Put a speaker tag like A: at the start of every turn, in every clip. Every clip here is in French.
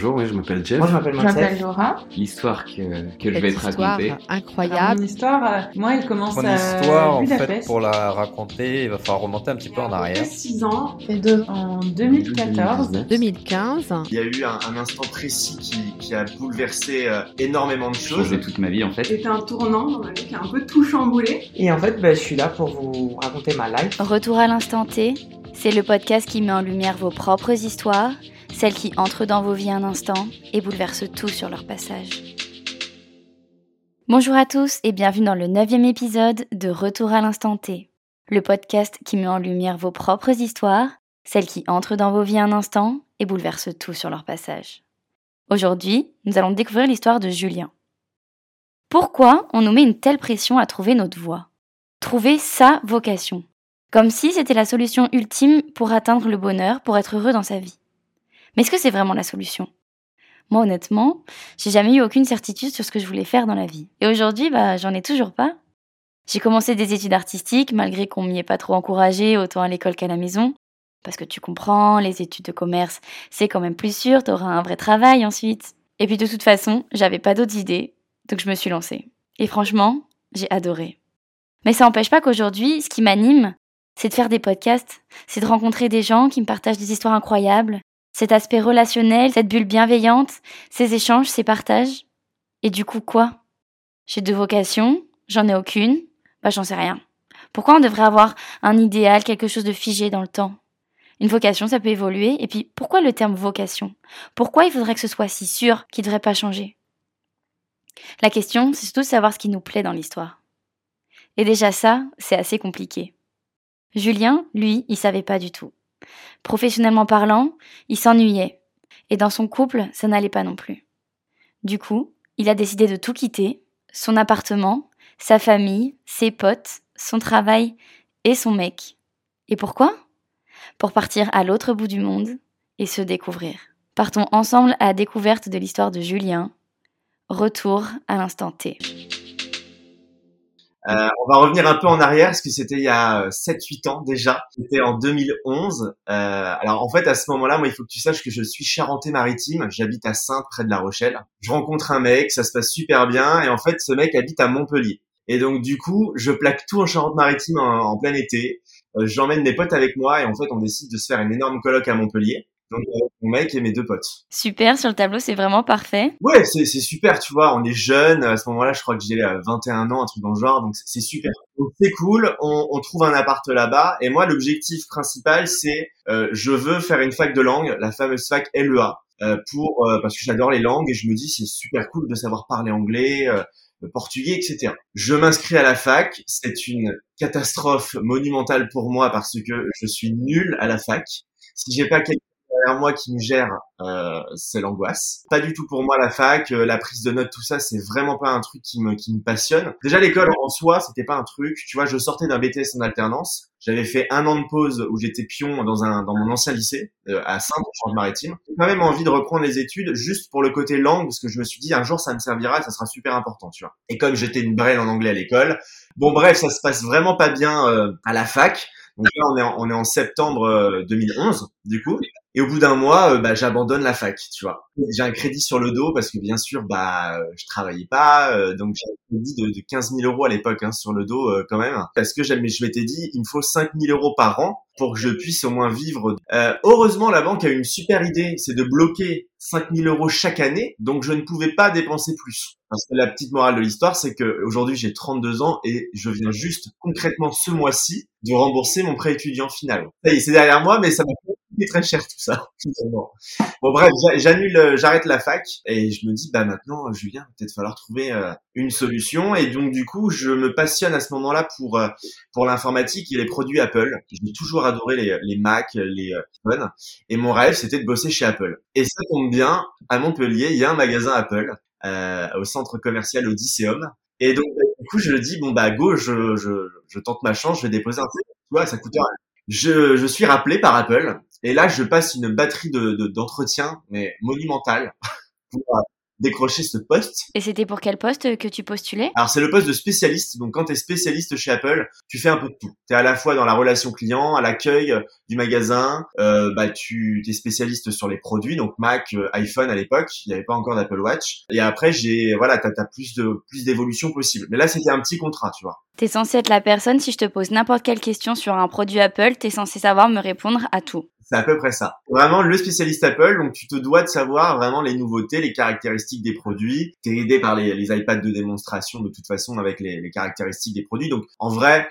A: bonjour, oui, je m'appelle Jeff.
B: Moi, je m'appelle
C: Je m'appelle
B: Monsef.
C: Laura.
A: L'histoire que, que je vais te raconter.
D: Incroyable.
C: mon histoire, euh, moi, elle commence
E: Mon
C: à
E: histoire, en fait, pour la raconter, il va falloir remonter un petit peu en arrière.
C: 6 ans, fait deux en 2014.
D: 2015.
F: Il y a eu un, un instant précis qui, qui a bouleversé euh, énormément de choses.
A: Changé toute ma vie en fait.
C: C'était un tournant dans ma vie qui a un peu tout chamboulé.
B: Et en fait, bah, je suis là pour vous raconter ma life.
G: Retour à l'instant T, c'est le podcast qui met en lumière vos propres histoires, celles qui entrent dans vos vies un instant et bouleversent tout sur leur passage. Bonjour à tous et bienvenue dans le neuvième épisode de Retour à l'instant T, le podcast qui met en lumière vos propres histoires, celles qui entrent dans vos vies un instant et bouleversent tout sur leur passage. Aujourd'hui, nous allons découvrir l'histoire de Julien. Pourquoi on nous met une telle pression à trouver notre voie? Trouver sa vocation comme si c'était la solution ultime pour atteindre le bonheur, pour être heureux dans sa vie. Mais est-ce que c'est vraiment la solution? Moi, honnêtement, j'ai jamais eu aucune certitude sur ce que je voulais faire dans la vie. Et aujourd'hui, bah, j'en ai toujours pas. J'ai commencé des études artistiques, malgré qu'on m'y ait pas trop encouragé, autant à l'école qu'à la maison. Parce que tu comprends, les études de commerce, c'est quand même plus sûr, t'auras un vrai travail ensuite. Et puis de toute façon, j'avais pas d'autres idées, donc je me suis lancée. Et franchement, j'ai adoré. Mais ça n'empêche pas qu'aujourd'hui, ce qui m'anime, c'est de faire des podcasts, c'est de rencontrer des gens qui me partagent des histoires incroyables, cet aspect relationnel, cette bulle bienveillante, ces échanges, ces partages. Et du coup, quoi? J'ai deux vocations, j'en ai aucune, bah j'en sais rien. Pourquoi on devrait avoir un idéal, quelque chose de figé dans le temps? Une vocation, ça peut évoluer, et puis pourquoi le terme vocation? Pourquoi il faudrait que ce soit si sûr qu'il ne devrait pas changer? La question, c'est surtout de savoir ce qui nous plaît dans l'histoire. Et déjà ça, c'est assez compliqué. Julien, lui, il savait pas du tout. Professionnellement parlant, il s'ennuyait. Et dans son couple, ça n'allait pas non plus. Du coup, il a décidé de tout quitter, son appartement, sa famille, ses potes, son travail et son mec. Et pourquoi? Pour partir à l'autre bout du monde et se découvrir. Partons ensemble à la découverte de l'histoire de Julien. Retour à l'instant T.
F: Euh, on va revenir un peu en arrière parce que c'était il y a 7-8 ans déjà. C'était en 2011. Euh, alors en fait à ce moment-là, moi il faut que tu saches que je suis charentais-maritime. J'habite à Sainte près de La Rochelle. Je rencontre un mec, ça se passe super bien et en fait ce mec habite à Montpellier. Et donc du coup, je plaque tout en Charente-Maritime en, en plein été. Euh, J'emmène mes potes avec moi et en fait on décide de se faire une énorme coloc à Montpellier. Donc avec mon mec et mes deux potes.
G: Super, sur le tableau, c'est vraiment parfait.
F: Ouais, c'est super, tu vois, on est jeune, à ce moment-là, je crois que j'ai euh, 21 ans, un truc dans le genre, donc c'est- super. Donc c'est cool, on, on trouve un appart là-bas, et moi, l'objectif principal, c'est euh, je veux faire une fac de langue, la fameuse fac LEA, euh, pour euh, parce que j'adore les langues, et je me dis c'est super cool de savoir parler anglais, euh, le portugais, etc. Je m'inscris à la fac, c'est une catastrophe monumentale pour moi parce que je suis nul à la fac. Si j'ai pas quelqu'un derrière moi qui me gère, euh, c'est l'angoisse. Pas du tout pour moi la fac, euh, la prise de notes, tout ça, c'est vraiment pas un truc qui me qui me passionne. Déjà l'école en soi, c'était pas un truc. Tu vois, je sortais d'un BTS en alternance. J'avais fait un an de pause où j'étais pion dans un dans mon ancien lycée euh, à Sainte-Maritime. J'ai quand même envie de reprendre les études juste pour le côté langue parce que je me suis dit un jour ça me servira, ça sera super important, tu vois. Et comme j'étais une brêle en anglais à l'école, bon bref, ça se passe vraiment pas bien euh, à la fac. Donc là, on est en, on est en septembre euh, 2011, du coup. Et au bout d'un mois, euh, bah, j'abandonne la fac, tu vois. J'ai un crédit sur le dos parce que bien sûr, bah, euh, je travaillais pas, euh, donc j'ai un crédit de, de 15 000 euros à l'époque hein, sur le dos euh, quand même, parce que je m'étais dit, il me faut 5 000 euros par an pour que je puisse au moins vivre. Euh, heureusement, la banque a une super idée, c'est de bloquer 5 000 euros chaque année, donc je ne pouvais pas dépenser plus. Parce que la petite morale de l'histoire, c'est que aujourd'hui j'ai 32 ans et je viens juste concrètement ce mois-ci de rembourser mon prêt étudiant final. Ça y est, c'est derrière moi, mais ça m'a très cher tout ça. Bon bref, j'a- j'annule, euh, j'arrête la fac et je me dis bah maintenant Julien, peut-être falloir trouver euh, une solution et donc du coup je me passionne à ce moment-là pour euh, pour l'informatique et les produits Apple. J'ai toujours adoré les, les Mac, les euh, iPhone et mon rêve c'était de bosser chez Apple. Et ça tombe bien, à Montpellier il y a un magasin Apple euh, au centre commercial Odysseum et donc bah, du coup je dis bon bah go je je, je tente ma chance, je vais déposer un. Tu vois ça coûte rien. Je, je suis rappelé par Apple et là je passe une batterie de de- d'entretien mais monumentale pour euh, décroché ce poste.
G: Et c'était pour quel poste que tu postulais?
F: Alors c'est le poste de spécialiste. Donc quand tu es spécialiste chez Apple, tu fais un peu de tout. Tu es à la fois dans la relation client, à l'accueil euh, du magasin, euh, bah tu es spécialiste sur les produits, donc Mac, euh, iPhone à l'époque, il n'y avait pas encore d'Apple Watch. Et après j'ai voilà, tu as, plus de plus d'évolution possible. Mais là c'était un petit contrat, tu vois.
G: T'es censé être la personne, si je te pose n'importe quelle question sur un produit Apple, t'es censé savoir me répondre à tout.
F: C'est à peu près ça. Vraiment le spécialiste Apple, donc tu te dois de savoir vraiment les nouveautés, les caractéristiques des produits. T'es aidé par les, iPads de démonstration de toute façon avec les, caractéristiques des produits. Donc en vrai,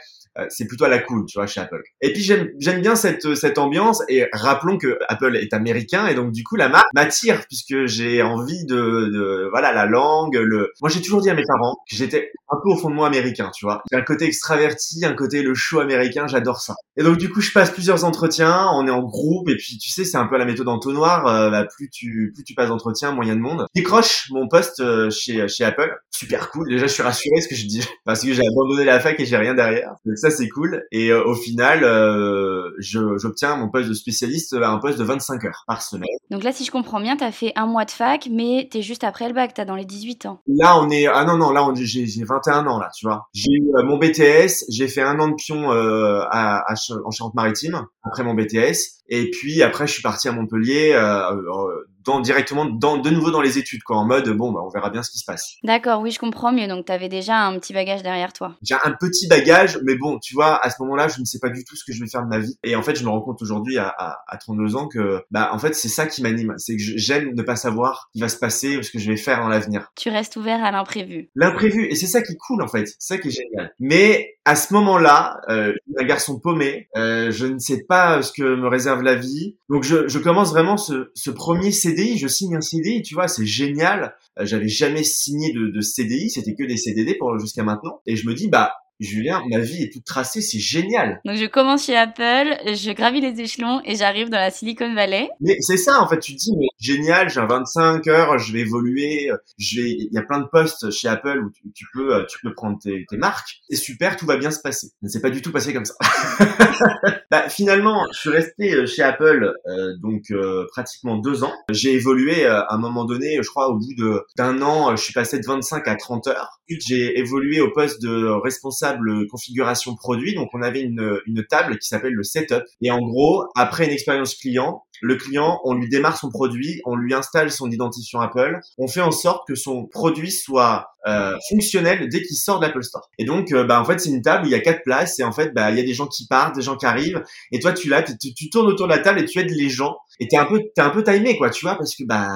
F: c'est plutôt à la cool, tu vois, chez Apple. Et puis j'aime bien cette cette ambiance et rappelons que Apple est américain et donc du coup la marque m'attire puisque j'ai envie de, de voilà la langue, le moi j'ai toujours dit à mes parents que j'étais un peu au fond de moi américain, tu vois. J'ai un côté extraverti, un côté le show américain, j'adore ça. Et donc du coup je passe plusieurs entretiens, on est en groupe et puis tu sais c'est un peu la méthode entonnoir, euh, bah, plus tu plus tu passes d'entretien, a de monde. Décroche mon poste euh, chez chez Apple, super cool. Déjà je suis rassuré parce que je dis parce que j'ai abandonné la fac et j'ai rien derrière ça c'est cool. Et euh, au final, euh, j'obtiens mon poste de spécialiste à un poste de 25 heures par semaine.
G: Donc là, si je comprends bien, t'as fait un mois de fac, mais t'es juste après le bac, t'as dans les 18 ans.
F: Là, on est ah non non là j'ai 21 ans là, tu vois. J'ai eu euh, mon BTS, j'ai fait un an de pion euh, à, à, en Charente-Maritime après mon BTS. Et puis après, je suis parti à Montpellier, euh, euh, dans, directement dans, de nouveau dans les études, quoi, en mode bon, bah, on verra bien ce qui se passe.
G: D'accord, oui, je comprends mieux. Donc, tu avais déjà un petit bagage derrière toi.
F: J'ai un petit bagage, mais bon, tu vois, à ce moment-là, je ne sais pas du tout ce que je vais faire de ma vie. Et en fait, je me rends compte aujourd'hui, à, à, à 32 ans, que bah, en fait, c'est ça qui m'anime. C'est que j'aime ne pas savoir ce qui va se passer, ce que je vais faire dans l'avenir.
G: Tu restes ouvert à l'imprévu.
F: L'imprévu, et c'est ça qui est cool, en fait. C'est ça qui est génial. Mais à ce moment-là, euh, un garçon paumé, euh, je ne sais pas ce que me réserve la vie. Donc je, je commence vraiment ce, ce, premier CDI, je signe un CDI, tu vois, c'est génial. Euh, J'avais jamais signé de, de CDI, c'était que des CDD pour jusqu'à maintenant. Et je me dis, bah Julien, ma vie est toute tracée, c'est génial.
G: Donc je commence chez Apple, je gravis les échelons et j'arrive dans la Silicon Valley.
F: Mais c'est ça en fait, tu te dis mais génial, j'ai 25 heures, je vais évoluer, je vais il y a plein de postes chez Apple où tu, tu peux tu peux prendre tes, tes marques, c'est super, tout va bien se passer. Mais c'est pas du tout passé comme ça. bah, finalement, je suis resté chez Apple euh, donc euh, pratiquement deux ans. J'ai évolué euh, à un moment donné, je crois au bout de d'un an, je suis passé de 25 à 30 heures. J'ai évolué au poste de responsable configuration produit. Donc, on avait une, une table qui s'appelle le setup. Et en gros, après une expérience client, le client, on lui démarre son produit, on lui installe son identifiant Apple, on fait en sorte que son produit soit euh, fonctionnel dès qu'il sort de l'Apple Store. Et donc, euh, bah en fait, c'est une table où il y a quatre places et en fait, bah il y a des gens qui partent, des gens qui arrivent, et toi tu là, tu, tu tournes autour de la table et tu aides les gens. Et t'es un peu, t'es un peu timé quoi, tu vois, parce que bah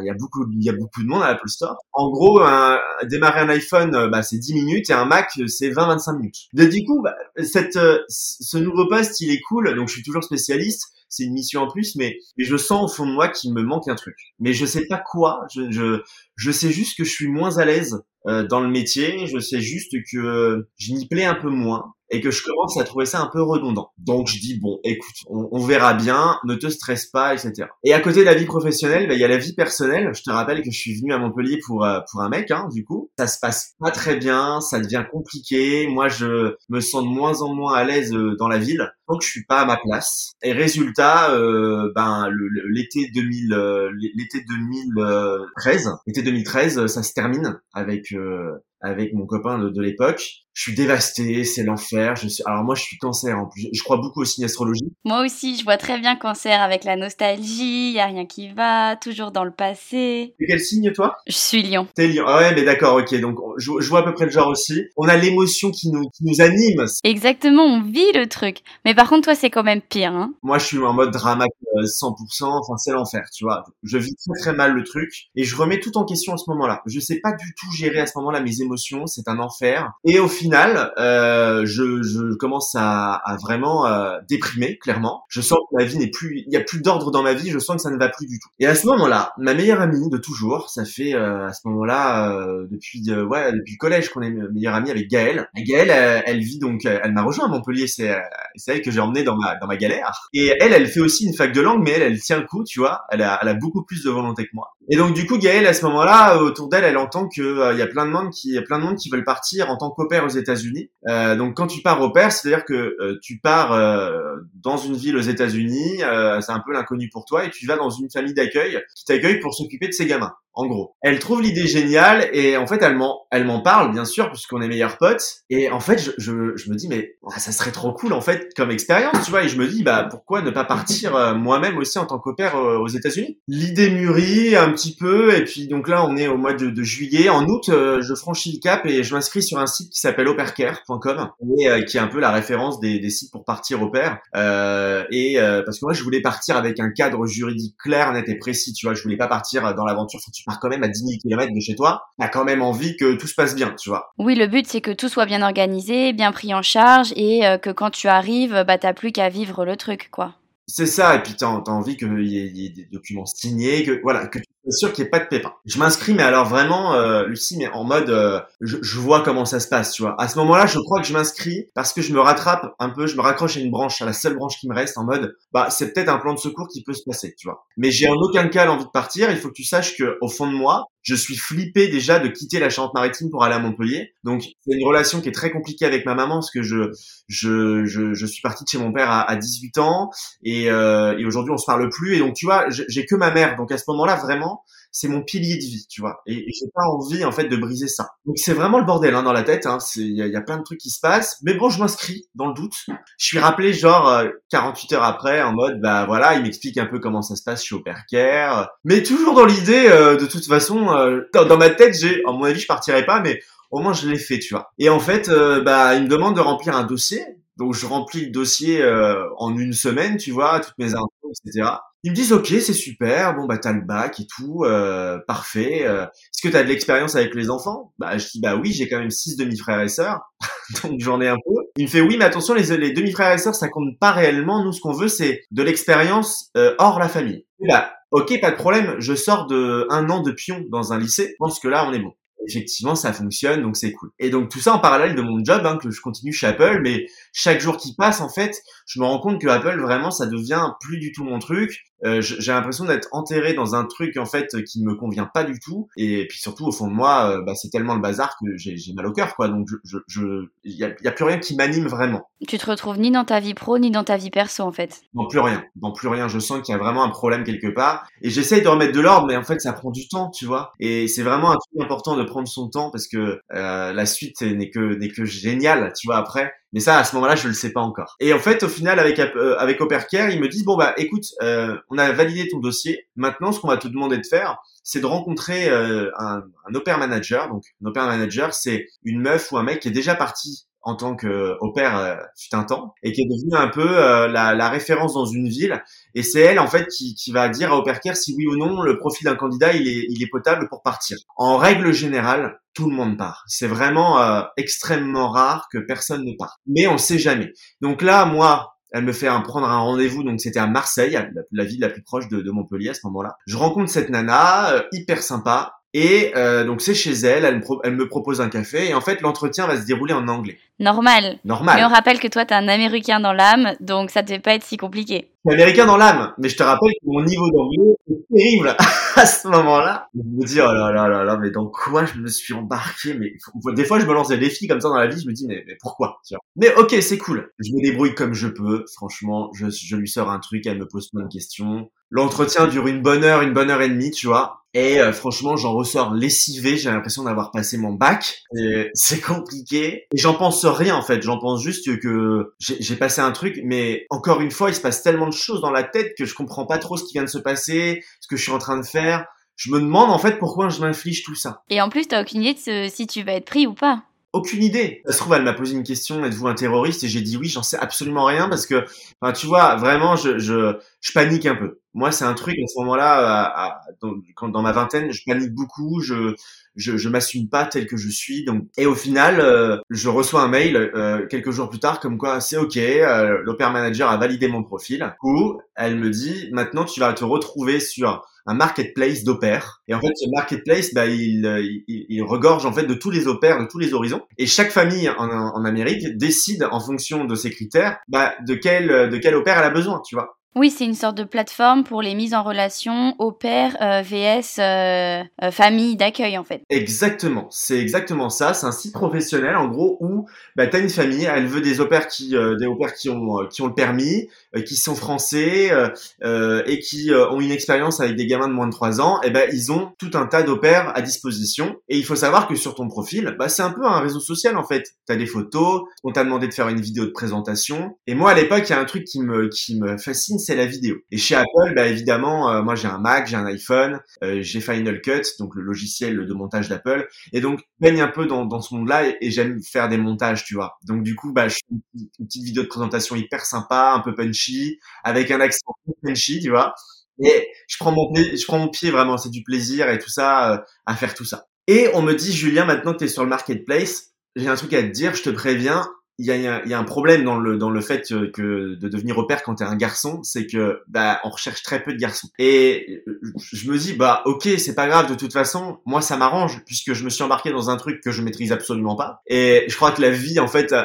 F: il y a beaucoup, il y a beaucoup de monde à l'Apple Store. En gros, un, démarrer un iPhone, bah c'est 10 minutes et un Mac c'est 20-25 minutes. De du coup, bah, cette, ce nouveau poste, il est cool. Donc je suis toujours spécialiste c'est une mission en plus, mais, mais je sens au fond de moi qu'il me manque un truc. Mais je sais pas quoi. Je, je, je sais juste que je suis moins à l'aise euh, dans le métier. Je sais juste que je m'y plais un peu moins et que je commence à trouver ça un peu redondant. Donc je dis bon, écoute, on, on verra bien, ne te stresse pas, etc. Et à côté de la vie professionnelle, bah, il y a la vie personnelle. Je te rappelle que je suis venu à Montpellier pour euh, pour un mec, hein, du coup. Ça se passe pas très bien, ça devient compliqué. Moi, je me sens de moins en moins à l'aise euh, dans la ville, donc je suis pas à ma place. Et résultat, euh, ben l'été 2000, euh, l'été 2013, l'été 2013, ça se termine avec avec mon copain de, de l'époque. Je suis dévasté, c'est l'enfer. Je suis... Alors moi, je suis cancer en plus. Je crois beaucoup au signe astrologie.
G: Moi aussi, je vois très bien cancer avec la nostalgie, y a rien qui va, toujours dans le passé.
F: Et quel signe toi?
G: Je suis lion.
F: T'es lion. Ah ouais, mais d'accord, ok. Donc je, je, vois à peu près le genre aussi. On a l'émotion qui nous, qui nous anime.
G: Exactement, on vit le truc. Mais par contre, toi, c'est quand même pire. Hein
F: moi, je suis en mode drama 100%. Enfin, c'est l'enfer, tu vois. Je vis très très mal le truc et je remets tout en question à ce moment-là. Je sais pas du tout gérer à ce moment-là mes émotions. C'est un enfer. Et au final euh, je, je, commence à, à vraiment euh, déprimer, clairement. Je sens que ma vie n'est plus, il y a plus d'ordre dans ma vie. Je sens que ça ne va plus du tout. Et à ce moment-là, ma meilleure amie de toujours, ça fait euh, à ce moment-là euh, depuis euh, ouais depuis collège qu'on est meilleure amie avec Gaëlle. Gaëlle, elle, vit donc, elle m'a rejoint à Montpellier. C'est elle que j'ai emmené dans ma dans ma galère. Et elle, elle fait aussi une fac de langue, mais elle, elle tient le coup, tu vois. Elle a, elle a beaucoup plus de volonté que moi. Et donc du coup, Gaëlle, à ce moment-là, autour d'elle, elle entend que il y a plein de monde qui, y a plein de monde qui veulent partir en tant qu'opère aux États-Unis. Euh, donc quand tu pars au père, c'est-à-dire que euh, tu pars euh, dans une ville aux États-Unis, c'est un peu l'inconnu pour toi, et tu vas dans une famille d'accueil qui t'accueille pour s'occuper de ses gamins en gros. Elle trouve l'idée géniale et en fait, elle m'en, elle m'en parle, bien sûr, puisqu'on est meilleurs potes. Et en fait, je, je, je me dis, mais ça serait trop cool, en fait, comme expérience, tu vois. Et je me dis, bah, pourquoi ne pas partir euh, moi-même aussi en tant qu'opère euh, aux États-Unis? L'idée mûrit un petit peu. Et puis, donc là, on est au mois de, de juillet. En août, euh, je franchis le cap et je m'inscris sur un site qui s'appelle opercare.com et qui est un peu la référence des, des sites pour partir au pair. et parce que moi, je voulais partir avec un cadre juridique clair, net et précis, tu vois. Je voulais pas partir dans l'aventure. Enfin, pars quand même à 10 000 km de chez toi. T'as quand même envie que tout se passe bien, tu vois.
G: Oui, le but, c'est que tout soit bien organisé, bien pris en charge et que quand tu arrives, bah, t'as plus qu'à vivre le truc, quoi.
F: C'est ça, et puis t'as as envie qu'il y, y, ait des documents signés, que voilà, que tu sois sûr qu'il n'y ait pas de pépin. Je m'inscris, mais alors vraiment, euh, Lucie, mais en mode, euh, je, je, vois comment ça se passe, tu vois. À ce moment-là, je crois que je m'inscris parce que je me rattrape un peu, je me raccroche à une branche, à la seule branche qui me reste, en mode, bah c'est peut-être un plan de secours qui peut se passer, tu vois. Mais j'ai en aucun cas l'envie de partir. Il faut que tu saches que au fond de moi, je suis flippé déjà de quitter la Charente-Maritime pour aller à Montpellier. Donc c'est une relation qui est très compliquée avec ma maman parce que je je je, je suis parti de chez mon père à, à 18 ans et, euh, et aujourd'hui on se parle plus et donc tu vois j'ai que ma mère donc à ce moment-là vraiment c'est mon pilier de vie, tu vois. Et, et j'ai pas envie en fait de briser ça. Donc c'est vraiment le bordel hein, dans la tête. Hein. Il y a, y a, plein de trucs qui se passent. Mais bon, je m'inscris dans le doute. Je suis rappelé genre euh, 48 heures après en mode bah voilà, il m'explique un peu comment ça se passe chez Opercare. Mais toujours dans l'idée euh, de toute façon, euh, dans, ma tête, j'ai, à mon avis, je partirai pas, mais au moins je l'ai fait, tu vois. Et en fait, euh, bah il me demande de remplir un dossier. Donc je remplis le dossier euh, en une semaine, tu vois, toutes mes infos, etc. Ils me disent ok, c'est super, bon bah t'as le bac et tout, euh, parfait. Euh, Est-ce que t'as de l'expérience avec les enfants? Bah je dis bah oui, j'ai quand même six demi-frères et sœurs, donc j'en ai un peu. Il me fait oui, mais attention, les, les demi-frères et sœurs ça compte pas réellement. Nous ce qu'on veut c'est de l'expérience euh, hors la famille. Bah ok, pas de problème. Je sors de un an de pion dans un lycée. Je pense que là on est bon effectivement ça fonctionne donc c'est cool. Et donc tout ça en parallèle de mon job hein, que je continue chez Apple mais chaque jour qui passe en fait je me rends compte que Apple vraiment ça devient plus du tout mon truc euh, j'ai l'impression d'être enterré dans un truc en fait qui ne me convient pas du tout. Et puis surtout au fond de moi euh, bah, c'est tellement le bazar que j'ai mal au cœur quoi. Donc je je il y a, y a, plus rien qui m'anime vraiment.
G: Tu te retrouves ni dans ta vie pro ni dans ta vie perso en fait.
F: Non plus rien. Dans plus rien. Je sens qu'il y a vraiment un problème quelque part. Et j'essaye de remettre de l'ordre mais en fait ça prend du temps tu vois. Et c'est vraiment un truc important de prendre son temps parce que euh, la suite n'est que n'est que géniale tu vois après mais ça, à ce moment-là, je le sais pas encore. Et en fait, au final, avec euh, avec Opercare, ils me disent bon bah écoute, euh, on a validé ton dossier. Maintenant, ce qu'on va te demander de faire, c'est de rencontrer euh, un, un opère manager. Donc, un opère manager, c'est une meuf ou un mec qui est déjà parti en tant que au père euh, fut un temps et qui est devenue un peu euh, la, la, référence dans une ville et c'est elle en fait qui, qui va dire à Opercare si oui ou non le profil d'un candidat il est, il est potable pour partir. En règle générale, tout le monde part. C'est vraiment euh, extrêmement rare que personne ne parte. Mais on sait jamais. Donc là, moi, elle me fait un, prendre un rendez-vous, donc c'était à Marseille, la, la, ville la plus proche de, de Montpellier à ce moment-là. Je rencontre cette nana, euh, hyper sympa, et euh, donc c'est chez elle, elle me, elle me, propose un café et en fait l'entretien va se dérouler en anglais.
G: Normal.
F: Normal.
G: Mais on rappelle que toi t'es un Américain dans l'âme, donc ça devait pas être si compliqué.
F: Américain dans l'âme, mais je te rappelle que mon niveau d'anglais est terrible à ce moment-là. Je me dis oh là là là là, mais dans quoi je me suis embarqué Mais des fois je me lance des défis comme ça dans la vie, je me dis mais, mais pourquoi tu vois Mais ok c'est cool, je me débrouille comme je peux. Franchement, je, je lui sors un truc, elle me pose plein de questions. L'entretien dure une bonne heure, une bonne heure et demie, tu vois. Et euh, franchement, j'en ressors lessivé. J'ai l'impression d'avoir passé mon bac. C'est compliqué. Et j'en pense rien en fait. J'en pense juste que j'ai passé un truc, mais encore une fois, il se passe tellement de choses dans la tête que je comprends pas trop ce qui vient de se passer, ce que je suis en train de faire. Je me demande en fait pourquoi je m'inflige tout ça.
G: Et en plus, t'as aucune idée de ce, si tu vas être pris ou pas.
F: Aucune idée. Ça se trouve, elle m'a posé une question, êtes-vous un terroriste? Et j'ai dit oui, j'en sais absolument rien parce que, enfin, tu vois, vraiment, je, je, je panique un peu. Moi, c'est un truc à ce moment-là, dans, quand, dans ma vingtaine, je panique beaucoup, je, je, je m'assume pas tel que je suis. Donc, et au final, euh, je reçois un mail euh, quelques jours plus tard, comme quoi c'est ok, euh, l'opère manager a validé mon profil. Ou elle me dit, maintenant, tu vas te retrouver sur un marketplace d'opères. Et en fait, ce marketplace, bah, il, il, il, regorge en fait de tous les opères, de tous les horizons. Et chaque famille en, en Amérique décide, en fonction de ses critères, bah, de quel de quel opère elle a besoin, tu vois.
G: Oui, c'est une sorte de plateforme pour les mises en relation au père euh, VS euh, euh, famille d'accueil en fait.
F: Exactement, c'est exactement ça. C'est un site professionnel en gros où bah, tu as une famille, elle veut des qui, euh, des opères qui ont, qui ont le permis, qui sont français et qui ont une expérience avec des gamins de moins de 3 ans. Et ben ils ont tout un tas d'opères à disposition. Et il faut savoir que sur ton profil, bah, c'est un peu un réseau social en fait. Tu as des photos, on t'a demandé de faire une vidéo de présentation. Et moi à l'époque, il y a un truc qui me, qui me fascine, c'est la vidéo. Et chez Apple, bah, évidemment, euh, moi j'ai un Mac, j'ai un iPhone, euh, j'ai Final Cut, donc le logiciel de montage d'Apple. Et donc, baigne un peu dans, dans ce monde-là et, j'aime faire des montages, tu vois. Donc du coup, bah, je fais une, petite- vidéo de présentation hyper sympa, un peu punchy, avec un accent punchy, tu vois. Et je prends mon, je prends mon pied vraiment, c'est du plaisir et tout ça, euh, à faire tout ça. Et on me dit, Julien, maintenant que tu es sur le marketplace, j'ai un truc à te dire, je te préviens, il y a, y a- un problème dans le dans le fait que, que de devenir au père quand t'es un garçon, c'est que bah on recherche très peu de garçons. Et je me dis bah ok c'est pas grave de toute façon, moi ça m'arrange puisque je me suis embarqué dans un truc que je maîtrise absolument pas. Et je crois que la vie en fait a,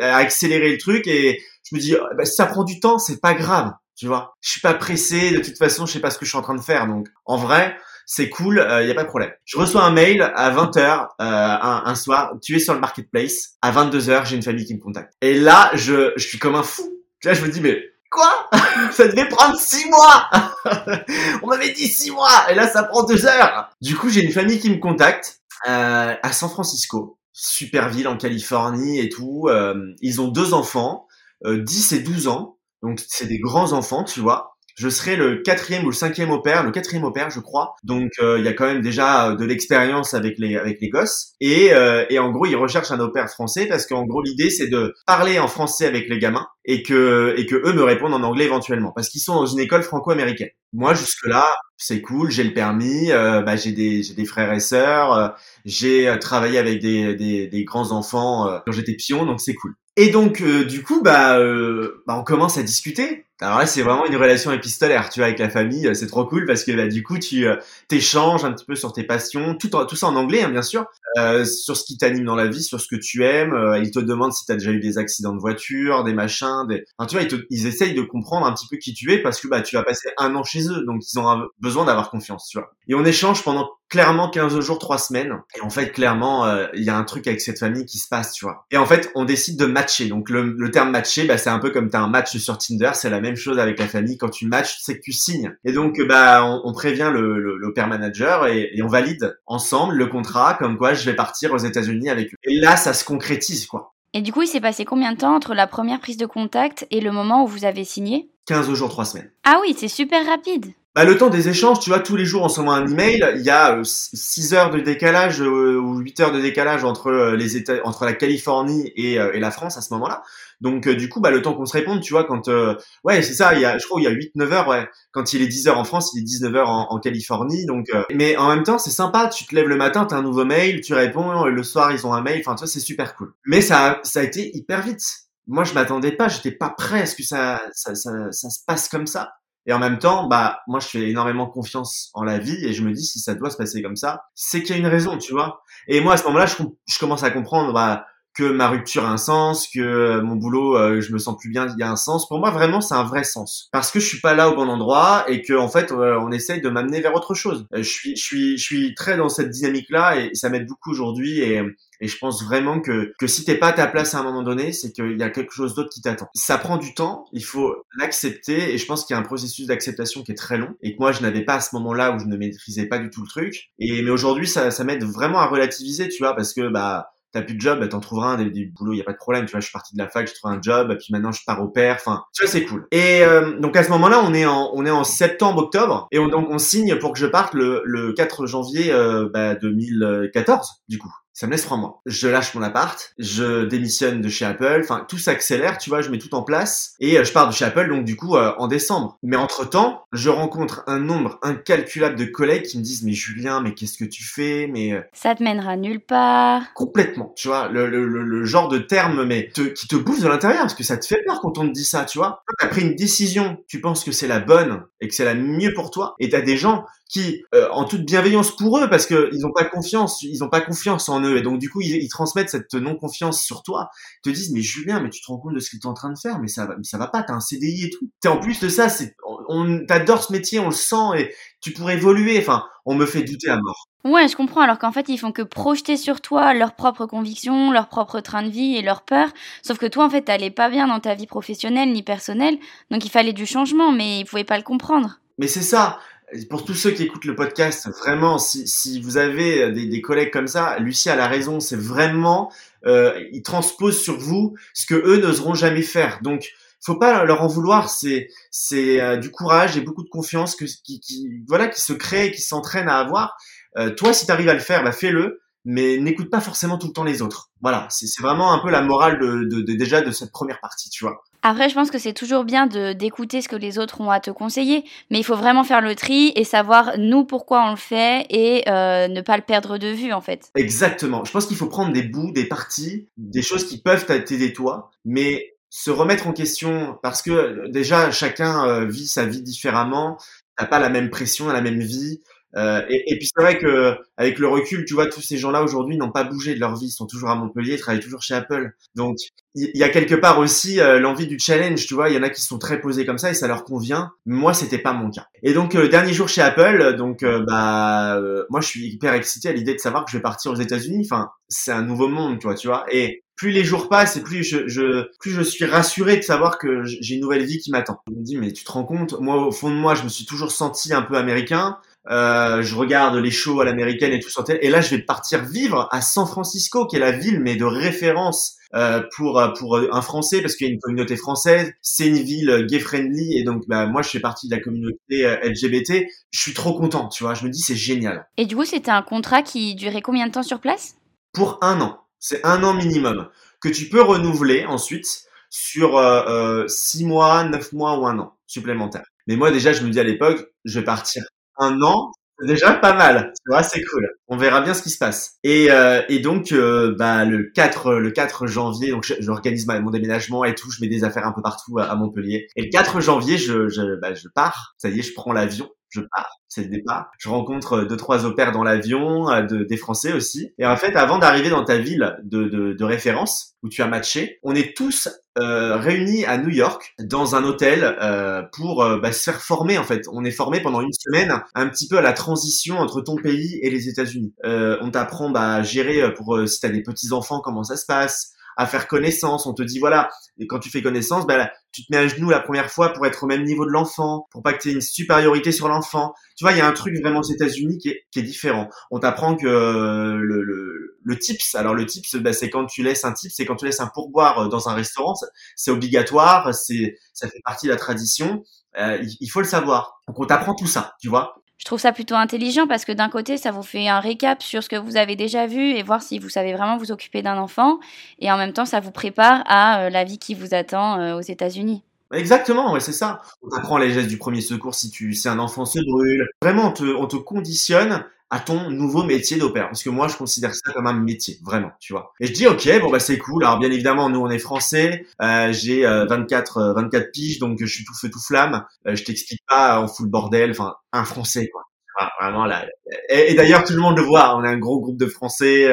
F: a accéléré le truc et je me dis bah, si ça prend du temps c'est pas grave, tu vois. Je suis pas pressé de toute façon, je sais pas ce que je suis en train de faire donc en vrai c'est cool, il euh, y a pas de problème. Je reçois un mail à 20h euh, un, un soir, tu es sur le marketplace, à 22h, j'ai une famille qui me contacte. Et là, je, je suis comme un fou. Là, je me dis mais quoi? Ça devait prendre 6 mois On m'avait dit 6 mois et là ça prend 2 heures. Du coup, j'ai une famille qui me contacte euh, à San Francisco, super ville en Californie et tout. Euh, ils ont deux enfants, euh, 10 et 12 ans. Donc c'est des grands enfants, tu vois je serai le quatrième ou le cinquième au père, le quatrième au père, je crois. Donc euh, il y a quand même déjà de l'expérience avec les avec les gosses. Et, euh, et en gros, ils recherchent un au pair français parce qu'en gros l'idée c'est de parler en français avec les gamins et que et que eux me répondent en anglais éventuellement parce qu'ils sont dans une école franco-américaine. Moi jusque là c'est cool, j'ai le permis, euh, bah, j'ai des j'ai des frères et sœurs, euh, j'ai travaillé avec des des, des grands enfants euh, quand j'étais pion, donc c'est cool. Et donc euh, du coup bah, euh, bah on commence à discuter. Alors là c'est vraiment une relation épistolaire, tu vois, avec la famille, c'est trop cool parce que bah du coup tu euh, t'échanges un petit peu sur tes passions, tout en, tout ça en anglais hein, bien sûr, euh, sur ce qui t'anime dans la vie, sur ce que tu aimes. Euh, ils te demandent si t'as déjà eu des accidents de voiture, des machins, des. Enfin, tu vois, ils, te, ils essayent de comprendre un petit peu qui tu es parce que bah tu vas passer un an chez eux, donc ils ont besoin d'avoir confiance, tu vois. Et on échange pendant clairement 15 jours, 3 semaines. Et en fait, clairement, il euh, y a un truc avec cette famille qui se passe, tu vois. Et en fait, on décide de matcher. Donc le, le terme matcher, bah, c'est un peu comme t'as un match sur Tinder, c'est la même chose avec la famille. Quand tu matches, c'est que tu signes. Et donc, bah, on, on prévient le, le, le père manager et, et, on valide ensemble le contrat, comme quoi je vais partir aux États-Unis avec eux. Et là, ça se concrétise, quoi.
G: Et du coup, il s'est passé combien de temps entre la première prise de contact et le moment où vous avez signé?
F: 15 jours, 3 semaines.
G: Ah oui, c'est super rapide.
F: Bah, le temps des échanges, tu vois, tous les jours on s'envoie un email, il y a euh, 6 heures de décalage euh, ou 8 heures de décalage entre euh, les États, entre la Californie et, euh, et la France à ce moment-là. Donc euh, du coup, bah le temps qu'on se réponde, tu vois, quand euh, ouais, c'est ça, il y a je crois il y a 8 9 heures ouais, quand il est 10 heures en France, il est 19 heures en, Californie donc euh, mais en même temps, c'est sympa, tu te lèves le matin, tu as un nouveau mail, tu réponds, le soir ils ont un mail, enfin tu vois, c'est super cool. Mais ça ça a été hyper vite. Moi, je m'attendais pas, j'étais pas prêt à ce que ça ça, ça ça se passe comme ça. Et en même temps, bah, moi, je fais énormément confiance en la vie et je me dis, si ça doit se passer comme ça, c'est qu'il y a une raison, tu vois. Et moi, à ce moment-là, je, je commence à comprendre, bah, que ma rupture a un sens, que mon boulot, euh, je me sens plus bien, il y a un sens. Pour moi, vraiment, c'est un vrai sens. Parce que je suis pas là au bon endroit et que, en fait, euh, on essaye de m'amener vers autre chose. Euh, je suis, je suis, je suis très dans cette dynamique-là et ça m'aide beaucoup aujourd'hui et, et je pense vraiment que, que si t'es pas à ta place à un moment donné, c'est qu'il y a quelque chose d'autre qui t'attend. Ça prend du temps, il faut l'accepter et je pense qu'il y a un processus d'acceptation qui est très long et que moi je n'avais pas à ce moment-là où je ne maîtrisais pas du tout le truc. Et mais aujourd'hui ça, ça m'aide vraiment à relativiser, tu vois, parce que bah t'as plus de job, bah, t'en trouveras un, des, des boulots, y a pas de problème, tu vois, je suis parti de la fac, j'ai trouvé un job, puis maintenant je pars au père, enfin, tu vois, c'est cool. Et euh, donc à ce moment-là, on est en, on est en septembre, octobre, et on, donc on signe pour que je parte le, le 4 janvier euh, bah, 2014, du coup. Ça me laisse trois mois. Je lâche mon appart, je démissionne de chez Apple, enfin tout s'accélère, tu vois, je mets tout en place et euh, je pars de chez Apple donc du coup euh, en décembre. Mais entre-temps, je rencontre un nombre incalculable de collègues qui me disent mais Julien, mais qu'est-ce que tu fais Mais euh,
G: ça te mènera nulle part.
F: Complètement, tu vois, le, le, le, le genre de terme mais te, qui te bouffe de l'intérieur parce que ça te fait peur quand on te dit ça, tu vois. T'as pris une décision, tu penses que c'est la bonne et que c'est la mieux pour toi et t'as des gens qui, euh, en toute bienveillance pour eux, parce que ils ont pas confiance, ils ont pas confiance en eux, et donc du coup ils, ils transmettent cette non confiance sur toi, ils te disent mais Julien, mais tu te rends compte de ce que tu es en train de faire, mais ça va, mais ça va pas, t'as un CDI et tout. T'es en plus de ça, c'est, on, on t'adore ce métier, on le sent et tu pourrais évoluer. Enfin, on me fait douter à mort.
G: Ouais, je comprends. Alors qu'en fait, ils font que projeter sur toi leurs propres convictions, leur propre train de vie et leurs peurs. Sauf que toi, en fait, t'allais pas bien dans ta vie professionnelle ni personnelle. Donc il fallait du changement, mais ils pouvaient pas le comprendre.
F: Mais c'est ça. Pour tous ceux qui écoutent le podcast, vraiment, si, si vous avez des, des collègues comme ça, Lucie a la raison. C'est vraiment, euh, ils transposent sur vous ce que eux n'oseront jamais faire. Donc, faut pas leur en vouloir. C'est c'est euh, du courage et beaucoup de confiance que qui, qui voilà qui se crée, qui s'entraîne à avoir. Euh, toi, si tu arrives à le faire, bah fais-le, mais n'écoute pas forcément tout le temps les autres. Voilà, c'est vraiment un peu la morale de, de, de déjà de cette première partie, tu vois.
G: Après, je pense que c'est toujours bien de d'écouter ce que les autres ont à te conseiller, mais il faut vraiment faire le tri et savoir nous pourquoi on le fait et euh, ne pas le perdre de vue en fait.
F: Exactement. Je pense qu'il faut prendre des bouts, des parties, des choses qui peuvent t'aider toi, mais se remettre en question parce que déjà chacun euh, vit sa vie différemment, t'as pas la même pression, la même vie. Euh, et, et, puis c'est vrai que avec le recul, tu vois, tous ces gens-là aujourd'hui n'ont pas bougé de leur vie, ils sont toujours à Montpellier, travaillent toujours chez Apple. Donc il y, a quelque part aussi euh, l'envie du challenge, tu vois. Il y en a qui sont très posés comme ça et ça leur convient. Moi, c'était pas mon cas. Et donc le dernier jour chez Apple, donc bah moi je suis hyper excité à l'idée de savoir que je vais partir aux États-Unis. Enfin, c'est un nouveau monde, tu vois, tu vois. Et plus les jours passent et plus je, je, plus je suis rassuré de savoir que j'ai une nouvelle vie qui m'attend. Je me dis mais tu te rends compte, moi au fond de moi je me suis toujours senti un peu américain. Euh, je regarde les shows à l'américaine et tout ça. Et là je vais partir vivre à San Francisco qui est la ville mais de référence euh, pour pour un Français parce qu'il y a une communauté française. C'est une ville gay friendly et donc bah, moi je fais partie de la communauté euh, LGBT. Je suis trop content, tu vois. Je me dis c'est génial.
G: Et du coup c'était un contrat qui durait combien de temps sur place?
F: Pour un an. C'est un an minimum que tu peux renouveler ensuite sur euh, euh, six mois, neuf mois ou un an supplémentaire. Mais moi déjà, je me dis à l'époque, je vais partir un an, déjà pas mal. C'est cool. On verra bien ce qui se passe. Et, euh, donc, euh, bah, le 4 le 4 janvier, donc j'organise mon déménagement et tout, je mets des affaires un peu partout à, à Montpellier. Et le 4 janvier, je, je, bah, je pars. Ça y est, je prends l'avion je pars, c'est le départ. Je rencontre deux trois opères dans l'avion, de, des Français aussi. Et en fait, avant d'arriver dans ta ville de, de, de, référence où tu as matché, on est tous euh, réunis à New York dans un hôtel euh, pour euh, bah, se faire former. En fait, on est formé pendant une semaine un petit peu à la transition entre ton pays et les États-Unis. Euh, on t'apprend bah, à gérer pour si t'as des petits enfants comment ça se passe à faire connaissance. On te dit voilà, et quand tu fais connaissance, ben, tu te mets à genoux la première fois pour être au même niveau de l'enfant, pour pas que tu aies une supériorité sur l'enfant. Tu vois, il y a un truc vraiment aux États-Unis qui est, qui est différent. On t'apprend que euh, le, le, le, tips, alors le tips, ben, c'est quand tu laisses un tips, c'est quand tu laisses un pourboire euh, dans un restaurant, c'est obligatoire, c'est ça fait partie de la tradition. Euh, il, il faut le savoir. Donc on t'apprend tout ça, tu vois.
G: Je trouve ça plutôt intelligent parce que d'un côté, ça vous fait un récap sur ce que vous avez déjà vu et voir si vous savez vraiment vous occuper d'un enfant. Et en même temps, ça vous prépare à euh, la vie qui vous attend euh, aux États-Unis.
F: Exactement, ouais, c'est ça. On apprend les gestes du premier secours si tu, si un enfant se brûle. Vraiment, on te, on te conditionne à ton nouveau métier d'opère. Parce que moi, je considère ça comme un métier, vraiment, tu vois. Et je dis, ok, bon, bah, c'est cool. Alors, bien évidemment, nous, on est français. Euh, j'ai 24, 24 piges, donc je suis tout feu, tout flamme. Euh, je t'explique pas en full bordel. Enfin, un français, quoi. Ah, vraiment, là. Et, et d'ailleurs, tout le monde le voit. On est un gros groupe de français.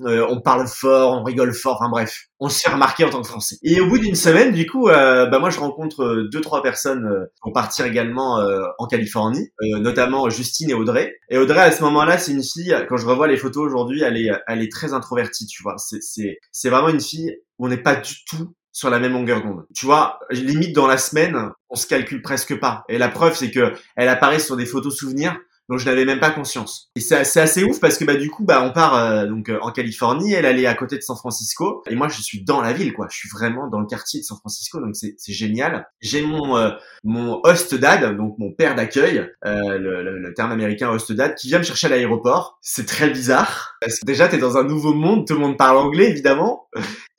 F: Euh, euh, on parle fort, on rigole fort, enfin bref, on se fait remarquer en tant que Français. Et au bout d'une semaine, du coup, euh, bah moi je rencontre euh, deux trois personnes euh, qui vont partir également euh, en Californie, notamment Justine et Audrey. Et Audrey à ce moment-là, c'est une fille. Quand je revois les photos aujourd'hui, elle est elle est très introvertie, tu vois. C'est c'est c'est vraiment une fille où on n'est pas du tout sur la même longueur d'onde. Tu vois, limite dans la semaine, on se calcule presque pas. Et la preuve, c'est que elle apparaît sur des photos souvenirs donc je n'avais même pas conscience. Et c'est assez ouf parce que bah du coup bah on part euh, donc euh, en Californie, elle est à côté de San Francisco et moi je suis dans la ville quoi. Je suis vraiment dans le quartier de San Francisco donc c'est génial. J'ai mon euh, mon host dad donc mon père d'accueil, le, le, le, terme américain host dad qui vient me chercher à l'aéroport. C'est très bizarre parce que déjà t'es dans un nouveau monde, tout le monde parle anglais évidemment.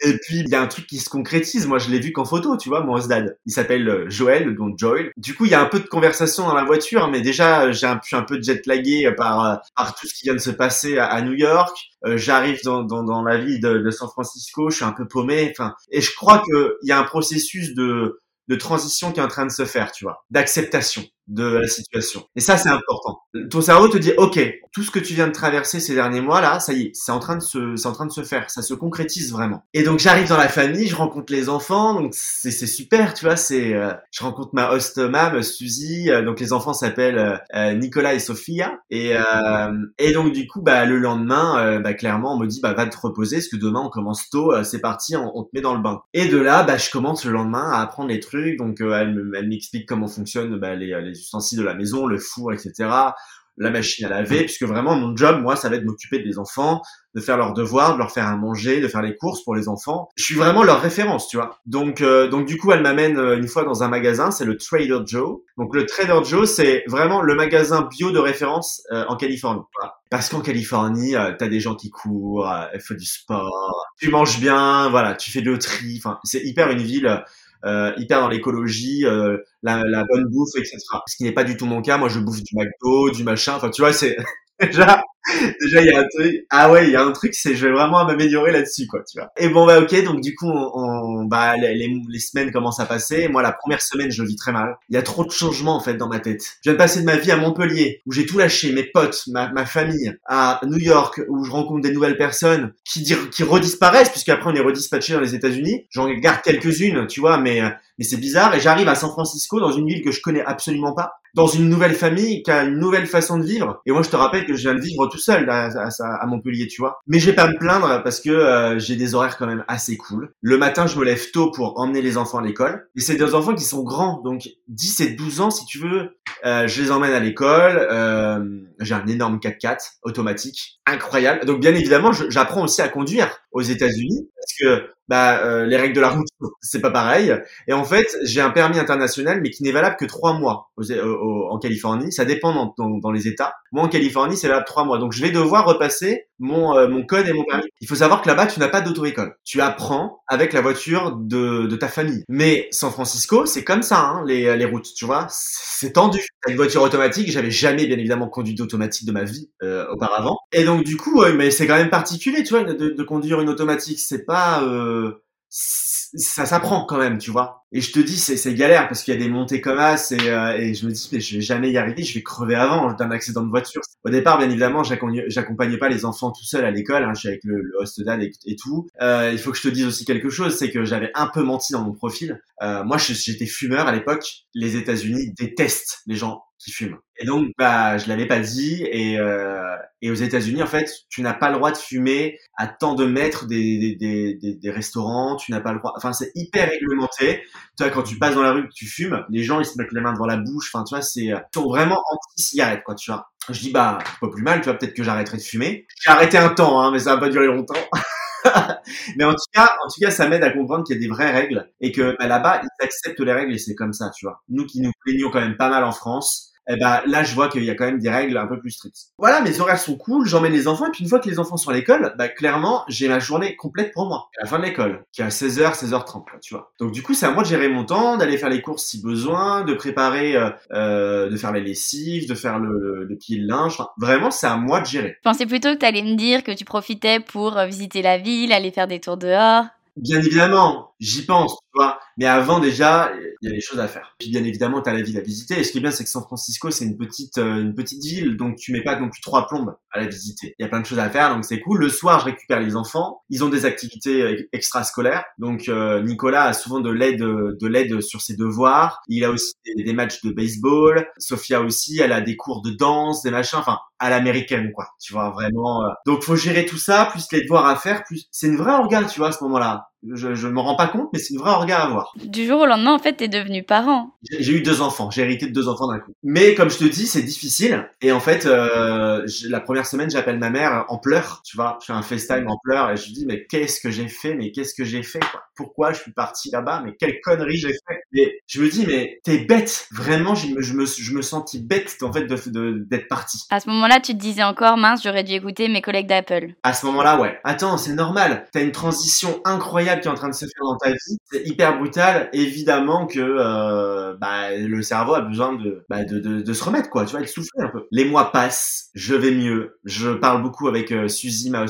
F: Et puis il y a un truc qui se concrétise. Moi je l'ai vu qu'en photo, tu vois, mon host dad. Il s'appelle Joël donc Joel. Du coup il y a un peu de conversation dans la voiture mais déjà j'ai un, un peu jet lagué par, par tout ce qui vient de se passer à, New York. Euh, J'arrive dans, dans, la ville de, de, San Francisco, je suis un peu paumé. Enfin, et je crois qu'il y a un processus de, de transition qui est en train de se faire, tu vois, d'acceptation. De la situation. Et ça, c'est important. Ton cerveau te dit, OK, tout ce que tu viens de traverser ces derniers mois, là, ça y est, c'est en train de se, c'est en train de se faire. Ça se concrétise vraiment. Et donc, j'arrive dans la famille, je rencontre les enfants, donc c'est, super, tu vois, c'est, euh, je rencontre ma host mom, Suzy, euh, donc les enfants s'appellent euh, Nicolas et Sophia. Et, et donc, du coup, bah, le lendemain, bah, clairement, on me dit, bah, va te reposer, parce que demain, on commence tôt, c'est parti, on, te met dans le bain. Et de là, bah, je commence le lendemain à apprendre les trucs, donc elle, m'explique comment fonctionnent bah, les ustensiles de la maison, le four, etc. La machine à laver, puisque vraiment mon job, moi, ça va être m'occuper des enfants, de faire leurs devoirs, de leur faire à manger, de faire les courses pour les enfants. Je suis vraiment leur référence, tu vois. Donc, euh, donc du coup, elle m'amène euh, une fois dans un magasin, c'est le Trader Joe. Donc le Trader Joe, c'est vraiment le magasin bio de référence euh, en Californie. Parce qu'en Californie, t'as des gens qui courent, elle fait du sport, tu manges bien, voilà, tu fais de. Enfin, c'est hyper une ville euh, hyper dans l'écologie, euh, la, la, bonne bouffe, etc. Ce qui n'est pas du tout mon cas. Moi, je bouffe du McDo, du machin. Enfin, tu vois, c'est déjà déjà il y a un truc ah ouais il y a un truc c'est je vais vraiment m'améliorer là-dessus quoi tu vois. Et bon bah ok donc du coup on, bah les, les, semaines commencent à passer. Moi la première semaine je vis très mal. Il y a trop de changements en fait dans ma tête. Je viens de passer de ma vie à Montpellier où j'ai tout lâché mes potes ma, ma famille à New York où je rencontre des nouvelles personnes qui qui redisparaissent puisque après on est redispatché dans les États-Unis. J'en garde quelques-unes tu vois mais mais c'est bizarre. Et j'arrive à San Francisco dans une ville que je connais absolument pas dans une nouvelle famille qui a une nouvelle façon de vivre. Et moi, je te rappelle que je viens de vivre tout seul à, Montpellier, tu vois. Mais je vais pas me plaindre parce que euh, j'ai des horaires quand même assez cool. Le matin, je me lève tôt pour emmener les enfants à l'école. Et c'est des enfants qui sont grands, donc 10 et 12 ans, si tu veux. Euh, je les emmène à l'école. Euh, j'ai un énorme 4x4 automatique, incroyable. Donc bien évidemment, j'apprends aussi à conduire aux États-Unis parce que bah, euh, les règles de la route, c'est pas pareil. Et en fait, j'ai un permis international, mais qui n'est valable que trois mois en Californie. Ça dépend dans, dans, les États. Moi, en Californie, c'est valable trois mois. Donc, je vais devoir repasser mon, euh, mon code et mon permis. Il faut savoir que là-bas, tu n'as pas d'auto-école. Tu apprends avec la voiture de, de ta famille. Mais San Francisco, c'est comme ça, hein, les, les routes, tu vois. C'est tendu. T'as une voiture automatique. J'avais jamais, bien évidemment, conduit d'automatique de ma vie euh, auparavant. Et donc, du coup, mais c'est quand même particulier, tu vois, de, de conduire automatique. C'est pas... Euh, ça s'apprend quand même, tu vois. Et je te dis, c'est galère parce qu'il y a des montées comme ça et, euh, et je me dis, mais je vais jamais y arriver, je vais crever avant d'un accident de voiture. Au départ, bien évidemment, j'accompagnais pas les enfants tout seul à l'école, hein, je suis avec le, le host dad et, tout. Euh, il faut que je te dise aussi quelque chose, c'est que j'avais un peu menti dans mon profil. Moi, j'étais fumeur à l'époque. Les États-Unis détestent les gens qui. Et donc, bah, je l'avais pas dit. Et, euh, et aux États-Unis, en fait, tu n'as pas le droit de fumer à tant de mètres des, des, des, des restaurants. Tu n'as pas le droit. Enfin, c'est hyper réglementé. Tu vois, quand tu passes dans la rue tu fumes, les gens ils se mettent les mains devant la bouche. Enfin, tu vois, c'est ils sont vraiment anti-cigarette, quoi. Tu vois. Je dis bah, pas plus mal. Tu vois, peut-être que j'arrêterai de fumer. J'ai arrêté un temps, hein, mais ça va pas durer longtemps. mais en tout cas, en tout cas, ça m'aide à comprendre qu'il y a des vraies règles et que bah, là-bas, ils acceptent les règles et c'est comme ça, tu vois. Nous qui nous plaignons quand même pas mal en France, eh ben là je vois qu'il y a quand même des règles un peu plus strictes. Voilà, mes horaires sont cool, j'emmène les enfants et puis une fois que les enfants sont à l'école, bah clairement j'ai ma journée complète pour moi à la fin de l'école, qui est à 16h, 16h30, tu vois. Donc du coup c'est à moi de gérer mon temps, d'aller faire les courses si besoin, de préparer, euh, euh de faire les lessives, de faire le, le pied de linge. Enfin, vraiment c'est à moi de gérer.
G: Je pensais plutôt que tu allais me dire que tu profitais pour euh, visiter la ville, aller faire des tours dehors.
F: Bien évidemment, j'y pense, tu vois. Mais avant déjà, il y a des choses à faire. Puis bien évidemment, tu as la ville à visiter. Et ce qui est bien, c'est que San Francisco, c'est une petite euh, une petite ville, donc tu mets pas non plus trois plombes à la visiter. Il y a plein de choses à faire, donc c'est cool. Le soir, je récupère les enfants. Ils ont des activités extrascolaires. Donc euh, Nicolas a souvent de l'aide de l'aide sur ses devoirs. Il a aussi des, matchs de baseball. Sophia aussi, elle a des cours de danse, des machins. Enfin, à l'américaine, quoi. Tu vois vraiment. Euh... Donc faut gérer tout ça, plus les devoirs à faire, plus c'est une vraie organe, tu vois, à ce moment-là. Je, je me rends pas compte, mais c'est une vraie organe à avoir.
G: Du jour au lendemain, en fait, t'es devenu parent.
F: J'ai eu deux enfants. J'ai hérité de deux enfants d'un coup. Mais comme je te dis, c'est difficile. Et en fait, euh, la première semaine, j'appelle ma mère en pleurs. Tu vois, je fais un FaceTime en pleurs et je lui dis mais qu'est-ce que j'ai fait? Mais qu'est-ce que j'ai fait quoi? Pourquoi je suis parti là-bas? Mais quelle connerie j'ai fait? Et je me dis mais t'es bête. Vraiment, je me, je me, je me sentis bête en fait d'être de, parti.
G: À ce moment-là, tu te disais encore mince, j'aurais dû écouter mes collègues d'Apple.
F: À ce moment-là, ouais. Attends, c'est normal. T'as une transition incroyable qui est en train de se faire dans ta vie. C'est hyper brutal. Évidemment que euh, bah, le cerveau a besoin de, bah, de, de, de, se remettre, quoi. Tu vois, de souffler un peu. Les mois passent, je vais mieux. Je parle beaucoup avec euh, Suzy, ma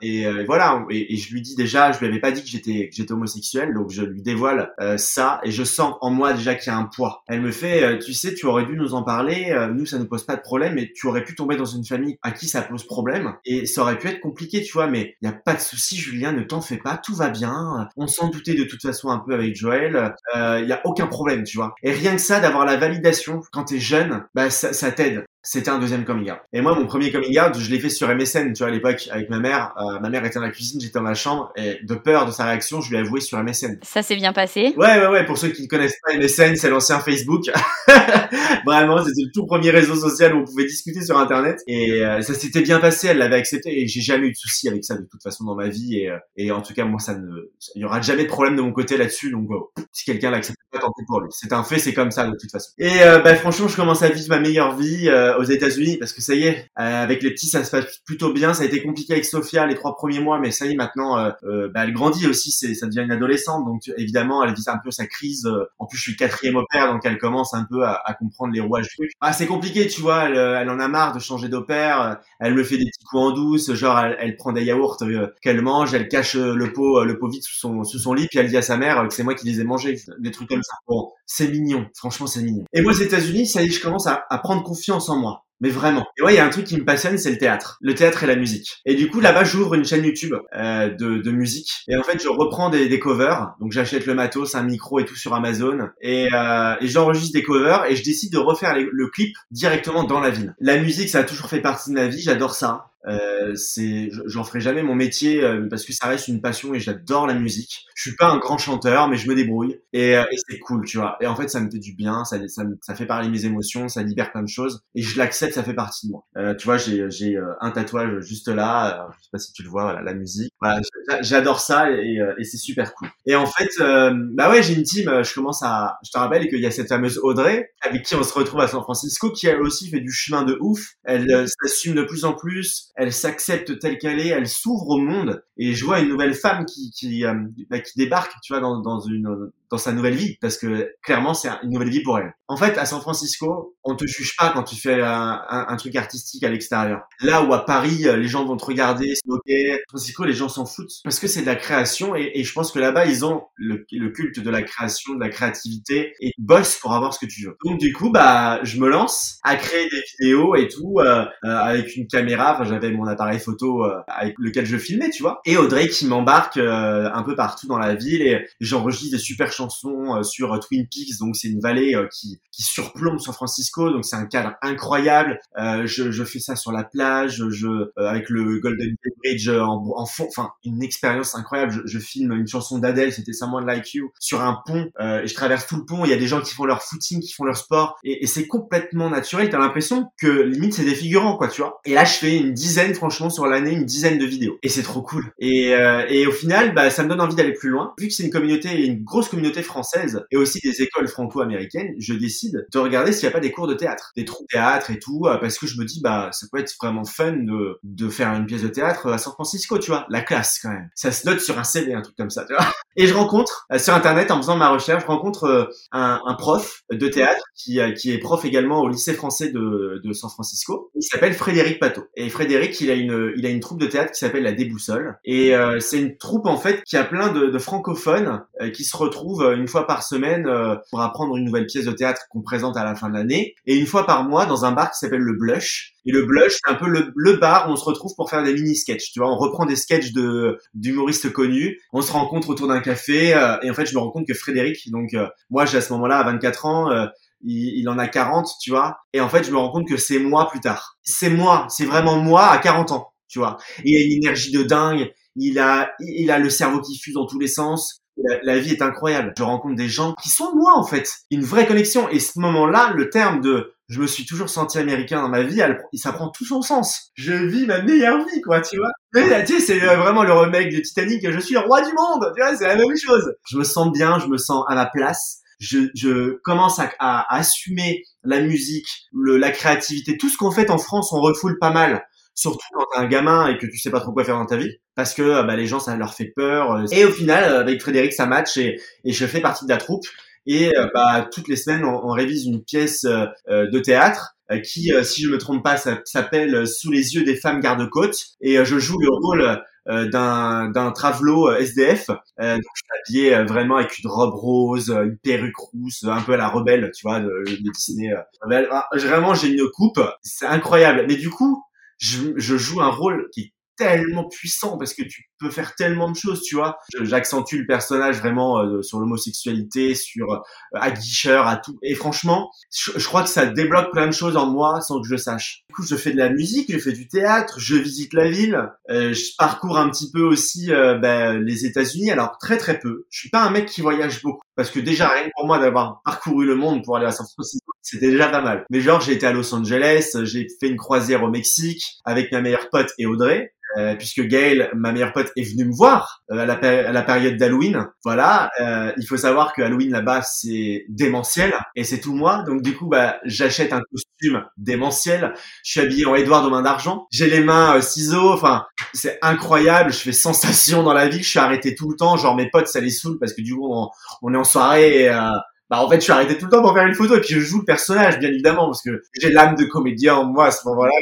F: et euh, voilà. Et, et, je lui dis déjà, je lui avais pas dit que j'étais que homosexuel, donc je lui dévoile euh, ça, et je sens en moi déjà qu'il y a un poids. Elle me fait, euh, tu sais, tu aurais dû nous en parler. euh, nous, ça nous pose pas de problème, mais tu aurais pu tomber dans une famille à qui ça pose problème et ça aurait pu être compliqué, tu vois. Mais il y a pas de souci, Julien, ne t'en fais pas, tout va bien. On s'en doutait de toute façon un peu avec Joël. Il y a aucun problème, tu vois. Et rien que ça, d'avoir la validation quand t'es jeune, bah ça, ça t'aide. C'était un deuxième coming out. Et moi, mon premier coming out, je l'ai fait sur MSN, tu vois, à l'époque, avec ma mère. Euh, ma mère était dans la cuisine, j'étais dans la chambre, et de peur de sa réaction, je lui ai avoué sur MSN.
G: Ça s'est bien passé
F: Ouais, ouais, ouais, pour ceux qui ne connaissent pas MSN, c'est l'ancien Facebook. Vraiment, c'était le tout premier réseau social où on pouvait discuter sur Internet. Et euh, ça s'était bien passé, elle l'avait accepté, et j'ai jamais eu de soucis avec ça de toute façon dans ma vie. Et, euh, et en tout cas, moi, ça ne, il y aura jamais de problème de mon côté là-dessus. Donc, euh, si quelqu'un l'accepte pas, tant pis pour lui. C'est un fait, c'est comme ça de toute façon. Et euh, bah, franchement, je commence à vivre ma meilleure vie euh, aux États-Unis parce que ça y est, euh, avec les petits, ça se passe plutôt bien. Ça a été compliqué avec Sophia les trois premiers mois, mais ça y est, maintenant, euh, euh, bah, elle grandit aussi. C'est, ça devient une adolescente, donc tu- évidemment, elle vit un peu sa crise. En plus, je suis quatrième au père, donc elle commence un peu à, à comprendre les rouages. Ah, c'est compliqué, tu vois. Elle, elle en a marre de changer d'opère. Elle me fait des petits coups en douce, genre elle, elle prend des yaourts qu'elle mange, elle cache le pot, le pot vide sous son, sous son lit, puis elle dit à sa mère que c'est moi qui les ai mangés, des trucs comme ça. Bon, c'est mignon, franchement c'est mignon. Et moi aux États-Unis, ça y est, je commence à, à prendre confiance en moi. Miller. Mais vraiment. Et ouais, il y a un truc qui me passionne, c'est le théâtre. Le théâtre et la musique. Et du coup, là-bas, j'ouvre une chaîne YouTube euh, de, de musique. Et en fait, je reprends des, des covers. Donc, j'achète le matos, un micro et tout sur Amazon. Et, euh, et j'enregistre des covers et je décide de refaire le clip directement dans la ville. La musique, ça a toujours fait partie de ma vie. J'adore ça. Euh, c'est, j'en ferai jamais mon métier euh, parce que ça reste une passion et j'adore la musique. Je suis pas un grand chanteur, mais je me débrouille et, euh, et c'est cool, tu vois. Et en fait, ça me fait du bien, ça, ça, ça fait parler mes émotions, ça libère plein de choses et je l'accepte, ça fait partie de moi. Euh, tu vois, j'ai, j'ai euh, un tatouage juste là, euh, je sais pas si tu le vois, voilà, la musique. Voilà, j'a- j'adore ça et, euh, et c'est super cool. Et en fait, euh, bah ouais, j'ai une team. Je commence à, je te rappelle qu'il y a cette fameuse Audrey avec qui on se retrouve à San Francisco, qui elle aussi fait du chemin de ouf. Elle s'assume de plus en plus, elle s'accepte telle qu'elle est, elle s'ouvre au monde. Et je vois une nouvelle femme qui qui bah, qui débarque, tu vois, dans dans une dans sa nouvelle vie, parce que clairement c'est une nouvelle vie pour elle. En fait, à San Francisco, on te juge pas quand tu fais un, un, un truc artistique à l'extérieur. Là où à Paris, euh, les gens vont te regarder, moquer. À San Francisco, les gens s'en foutent parce que c'est de la création et, et je pense que là-bas ils ont le, le culte de la création, de la créativité et bossent pour avoir ce que tu veux. Donc du coup, bah, je me lance à créer des vidéos et tout euh, euh, avec une caméra. Enfin, j'avais mon appareil photo euh, avec lequel je filmais, tu vois. Et Audrey qui m'embarque euh, un peu partout dans la ville et j'enregistre des super chansons euh, sur euh, Twin Peaks. Donc c'est une vallée euh, qui qui surplombe San Francisco. Donc c'est un cadre incroyable. Je, je fais ça sur la plage, je avec le Golden Gate Bridge en, en fond. Enfin, une expérience incroyable. Je, je filme une chanson d'Adèle, c'était Someone Like You, sur un pont. et je traverse tout le pont. Il y a des gens qui font leur footing, qui font leur sport, et, et c'est complètement naturel. T'as l'impression que limite c'est des figurants, quoi, tu vois. Et là, je fais une dizaine, franchement, sur l'année, une dizaine de vidéos. Et c'est trop cool. Et, euh, et au final, bah, ça me donne envie d'aller plus loin. Vu que c'est une communauté, une grosse communauté française, et aussi des écoles franco-américaines, je décide de regarder s'il n'y a pas des cours de théâtre, des trous de théâtre et tout, euh, parce que je me dis, bah, ça peut être vraiment fun de, de faire une pièce de théâtre à San Francisco, tu vois. La classe, quand même. Ça se note sur un CV, un truc comme ça, tu vois. Et je rencontre, euh, sur Internet, en faisant ma recherche, je rencontre euh, un, un prof de théâtre qui, euh, qui est prof également au lycée français de, de San Francisco. Il s'appelle Frédéric Pateau. Et Frédéric, il a une, il a une troupe de théâtre qui s'appelle La Déboussole. Et euh, c'est une troupe, en fait, qui a plein de, de francophones euh, qui se retrouvent euh, une fois par semaine euh, pour apprendre une nouvelle pièce de théâtre qu'on présente à la fin de l'année. Et une fois par mois, dans un bar qui s'appelle Le Blush. Et le Blush, c'est un peu le, le bar où on se retrouve pour faire des mini-sketchs. Tu vois, on reprend des sketchs de d'humoristes connus. On se rencontre autour d'un café. euh, et en fait, je me rends compte que Frédéric, donc moi, j'ai à ce moment-là, à 24 ans, il, en a 40, tu vois. Et en fait, je me rends compte que c'est moi plus tard. C'est moi, c'est vraiment moi à 40 ans, tu vois. Il a une énergie de dingue. Il a, il a le cerveau qui fuse dans tous les sens. La, vie est incroyable. Je rencontre des gens qui sont moi, en fait. Une vraie connexion. Et ce moment-là, le terme de je me suis toujours senti américain dans ma vie, ça prend tout son sens. Je vis ma meilleure vie, quoi, tu vois. Tu sais, c'est euh, vraiment le remake de Titanic. Je suis le roi du monde. Tu vois, c'est la même chose. Je me sens bien, je me sens à ma place. Je, commence à, assumer la musique, la créativité, tout ce qu'on fait en France, on refoule pas mal. Surtout quand t'es un gamin et que tu sais pas trop quoi faire dans ta vie, parce que bah, les gens ça leur fait peur. Et au final, avec Frédéric, ça match et, et je fais partie de la troupe. Et euh, bah, toutes les semaines, on, on révise une pièce euh, de théâtre euh, qui, euh, si je me trompe pas, s'appelle Sous les yeux des femmes garde-côtes. Et euh, je joue le rôle euh, d'un d'un travelo euh, SDF. Euh, donc je suis habillé euh, vraiment avec une robe rose, euh, une perruque rousse, un peu à la rebelle, tu vois, de, de Disney. euh, rebelle. Ah, Vraiment, j'ai une coupe, c'est incroyable. Mais du coup, je, je joue un rôle qui est tellement puissant parce que tu peux faire tellement de choses, tu vois. J'accentue le personnage vraiment euh, sur l'homosexualité, sur euh, aguicheur, à tout. Et franchement, je, crois que ça débloque plein de choses en moi sans que je sache. Du coup, je fais de la musique, je fais du théâtre, je visite la ville, euh, je parcours un petit peu aussi euh, ben, les États-Unis. Alors très très peu. Je suis pas un mec qui voyage beaucoup parce que déjà rien pour moi d'avoir parcouru le monde pour aller à San Francisco, c'était déjà pas mal. Mais genre j'ai été à Los Angeles, j'ai fait une croisière au Mexique avec ma meilleure pote et Audrey. euh, puisque Gail, ma meilleure pote, est venue me voir euh, à, la, à la période d'Halloween. Voilà, euh, il faut savoir que Halloween là-bas c'est démentiel et c'est tout moi. Donc du coup, bah j'achète un costume démentiel. Je suis habillé en Édouard de main d'argent. J'ai les mains euh, ciseaux. Enfin, c'est incroyable. Je fais sensation dans la ville. Je suis arrêté tout le temps. Genre mes potes, ça les saoule parce que du coup on, on est en soirée. Et, euh, bah en fait, je suis arrêté tout le temps pour faire une photo et puis je joue le personnage, bien évidemment, parce que j'ai l'âme de comédien en moi à ce moment-là.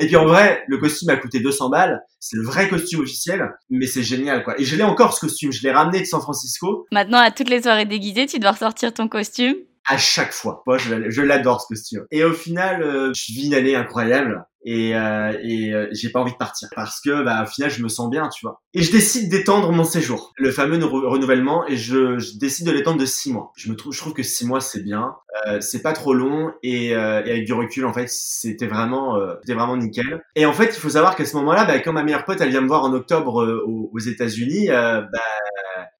F: Et puis en vrai, le costume a coûté 200 balles. C'est le vrai costume officiel, mais c'est génial, quoi. Et je l'ai encore ce costume. Je l'ai ramené de San Francisco
G: Maintenant, à toutes les soirées déguisées, tu dois ressortir ton costume.
F: À chaque fois. Moi, je, je l'adore ce costume. Et au final, euh, je vis une année incroyable et, euh, et euh, j'ai pas envie de partir parce que bah, au final, je me sens bien, tu vois. Et je décide d'étendre mon séjour, le fameux re- renouvellement, et je, je décide de l'étendre de six mois. Je me trouve, je trouve que six mois c'est bien, euh, c'est pas trop long et, euh, et avec du recul, en fait, c'était vraiment, euh, c'était vraiment nickel. Et en fait, il faut savoir qu'à ce moment-là, bah, quand ma meilleure pote, elle vient me voir en octobre euh, aux, aux États-Unis, bah,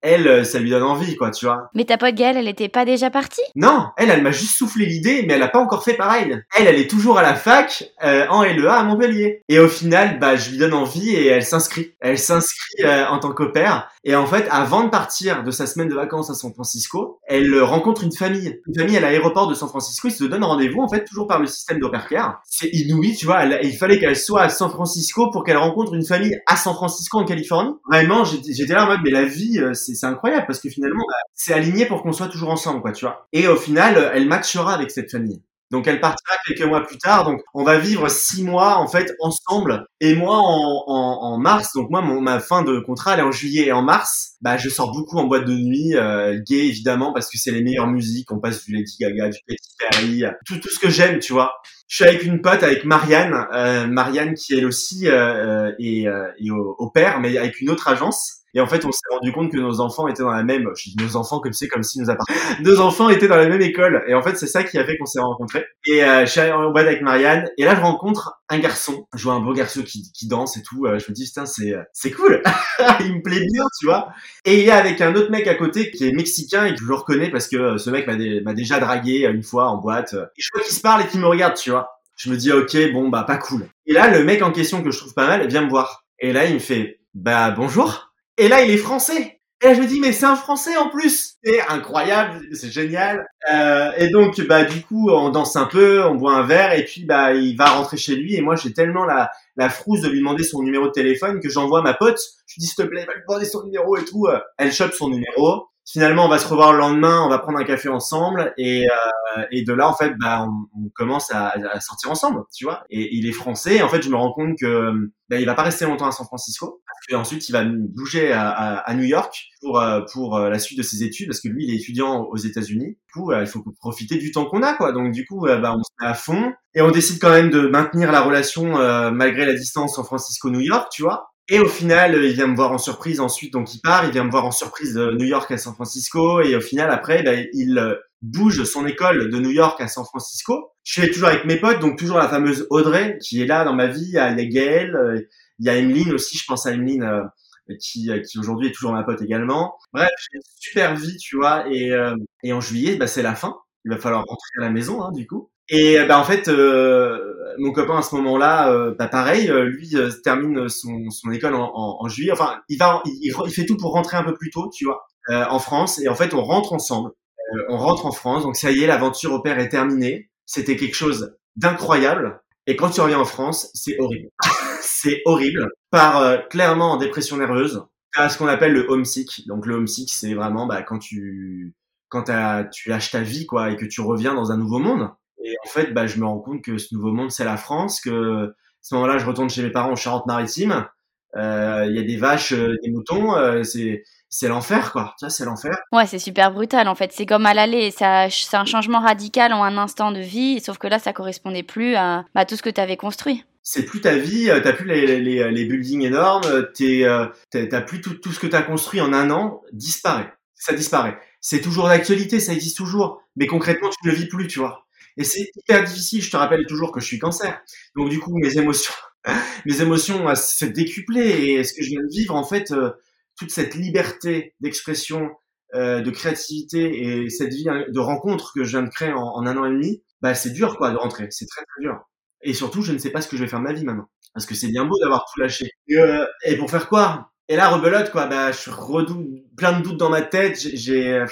F: elle, euh, ça lui donne envie, quoi, tu vois.
G: Mais ta pote Gaëlle, elle était pas déjà partie?
F: Non, elle, elle m'a juste soufflé l'idée, mais elle a pas encore fait pareil. Elle, elle est toujours à la fac, euh, en LEA à Montpellier. Et au final, bah, je lui donne envie et elle s'inscrit. Elle s'inscrit euh, en tant qu'opère. Et en fait, avant de partir de sa semaine de vacances à San Francisco, elle euh, rencontre une famille. Une famille à l'aéroport de San Francisco. Ils se donnent rendez-vous, en fait, toujours par le système d'Opercare. C'est inouï, tu vois. Elle- il fallait qu'elle soit à San Francisco pour qu'elle rencontre une famille à San Francisco, en Californie. Vraiment, j'étais j'étais là en mode, mais la vie, euh, c'est incroyable parce que finalement, bah, c'est aligné pour qu'on soit toujours ensemble, quoi, tu vois. Et au final, euh, elle matchera avec cette famille. Donc elle partira quelques mois plus tard. Donc on va vivre six mois en fait ensemble. Et moi en, en, en mars, donc moi mon, ma fin de contrat elle est en juillet et en mars, bah je sors beaucoup en boîte de nuit, euh, gay évidemment parce que c'est les meilleures musiques. On passe du Lady Gaga, du Katy Perry, euh, tout tout ce que j'aime, tu vois. Je suis avec une pote, avec Marianne, euh, Marianne qui elle aussi euh, euh, est, est au, au père, mais avec une autre agence. Et en fait, on s'est rendu compte que nos enfants étaient dans la même. Je dis nos enfants comme c'est comme si nous appartenaient. Nos enfants étaient dans la même école. Et en fait, c'est ça qui a fait qu'on s'est rencontrés. Et euh, je suis allé en boîte avec Marianne. Et là, je rencontre un garçon. Je vois un beau garçon qui, qui danse et tout. Euh, je me dis putain, c'est euh, c'est cool. il me plaît bien, tu vois. Et il est avec un autre mec à côté qui est mexicain et que je le reconnais parce que euh, ce mec m'a m'a déjà dragué une fois en boîte. Et je vois qu'il se parle et qu'il me regarde, tu vois. Je me dis ok, bon bah pas cool. Et là, le mec en question que je trouve pas mal vient me voir. Et là, il me fait bah bonjour. Et là, il est français. Et là, je me dis, mais c'est un français en plus. C'est incroyable, c'est génial. Euh, et donc, bah, du coup, on danse un peu, on boit un verre, et puis, bah, il va rentrer chez lui. Et moi, j'ai tellement la, la frousse de lui demander son numéro de téléphone que j'envoie ma pote. Je lui dis, s'il te plaît, va lui demander son numéro et tout. Elle chope son numéro. Finalement, on va se revoir le lendemain, on va prendre un café ensemble, et, euh, et de là, en fait, bah, on, on commence à, à sortir ensemble, tu vois. Et il est français. Et en fait, je me rends compte que, bah, il va pas rester longtemps à San Francisco. Puis ensuite, il va bouger à, à, à New York pour euh, pour euh, la suite de ses études parce que lui, il est étudiant aux États-Unis. Du coup, euh, il faut profiter du temps qu'on a, quoi. Donc du coup, euh, bah, on se met à fond et on décide quand même de maintenir la relation malgré la distance San Francisco-New York, tu vois. Et au final, euh, il vient me voir en surprise. Ensuite, donc il part. Il vient me voir en surprise de New York à San Francisco. Et au final, après, bah, il euh, bouge son école de New York à San Francisco. Je suis toujours avec mes potes, donc toujours la fameuse Audrey qui est là dans ma vie. Il y a euh, il y a Emeline aussi, je pense à Emeline euh, qui, euh, qui aujourd'hui est toujours ma pote également. Bref, j'ai une super vie, tu vois. Et, euh, et en juillet, bah, c'est la fin. Il va falloir rentrer à la maison, hein, du coup. Et bah, en fait, euh, mon copain à ce moment-là, euh, bah, pareil, euh, lui euh, termine son, son école en, en, juillet. Enfin, il va, il, il fait tout pour rentrer un peu plus tôt, tu vois, euh, en France. Et en fait, on rentre ensemble. Euh, on rentre en France. Donc ça y est, l'aventure au père est terminée. C'était quelque chose d'incroyable. Et quand tu reviens en France, c'est horrible. c'est horrible. Par euh, clairement en dépression nerveuse. À ce qu'on appelle le homesick. Donc le homesick, c'est vraiment bah, quand tu quand tu lâches ta vie quoi et que tu reviens dans un nouveau monde. Et en fait, bah, je me rends compte que ce nouveau monde, c'est la France. Que à ce moment-là, je retourne chez mes parents en Charente-Maritime. Euh, Il y a des vaches, euh, des moutons, euh, c'est c'est l'enfer quoi. Tu vois, c'est l'enfer.
G: Ouais, c'est super brutal en fait. C'est comme à l'aller. Ça- C'est un changement radical en un instant de vie, sauf que là, ça correspondait plus à bah, tout ce que tu avais construit.
F: C'est plus ta vie, euh, t'as plus les, les, les buildings énormes, euh, euh, t'as plus tout, tout ce que t'as construit en un an disparaît. Ça disparaît. C'est toujours d'actualité, ça existe toujours, mais concrètement tu ne le vis plus, tu vois. Et c'est hyper difficile. Je te rappelle toujours que je suis cancer, donc du coup mes émotions, mes émotions euh, s'est décuplées et ce que je viens de vivre en fait, euh, toute cette liberté d'expression, euh, de créativité et cette vie hein, de rencontre que je viens de créer en, un an et demi, bah c'est dur quoi de rentrer, c'est très très dur. Et surtout, je ne sais pas ce que je vais faire de ma vie maintenant. Parce que c'est bien beau d'avoir tout lâché. Et, euh, pour faire quoi? Et là, rebelote, quoi. Bah, je redoute, plein de doutes dans ma tête. J'ai, euh,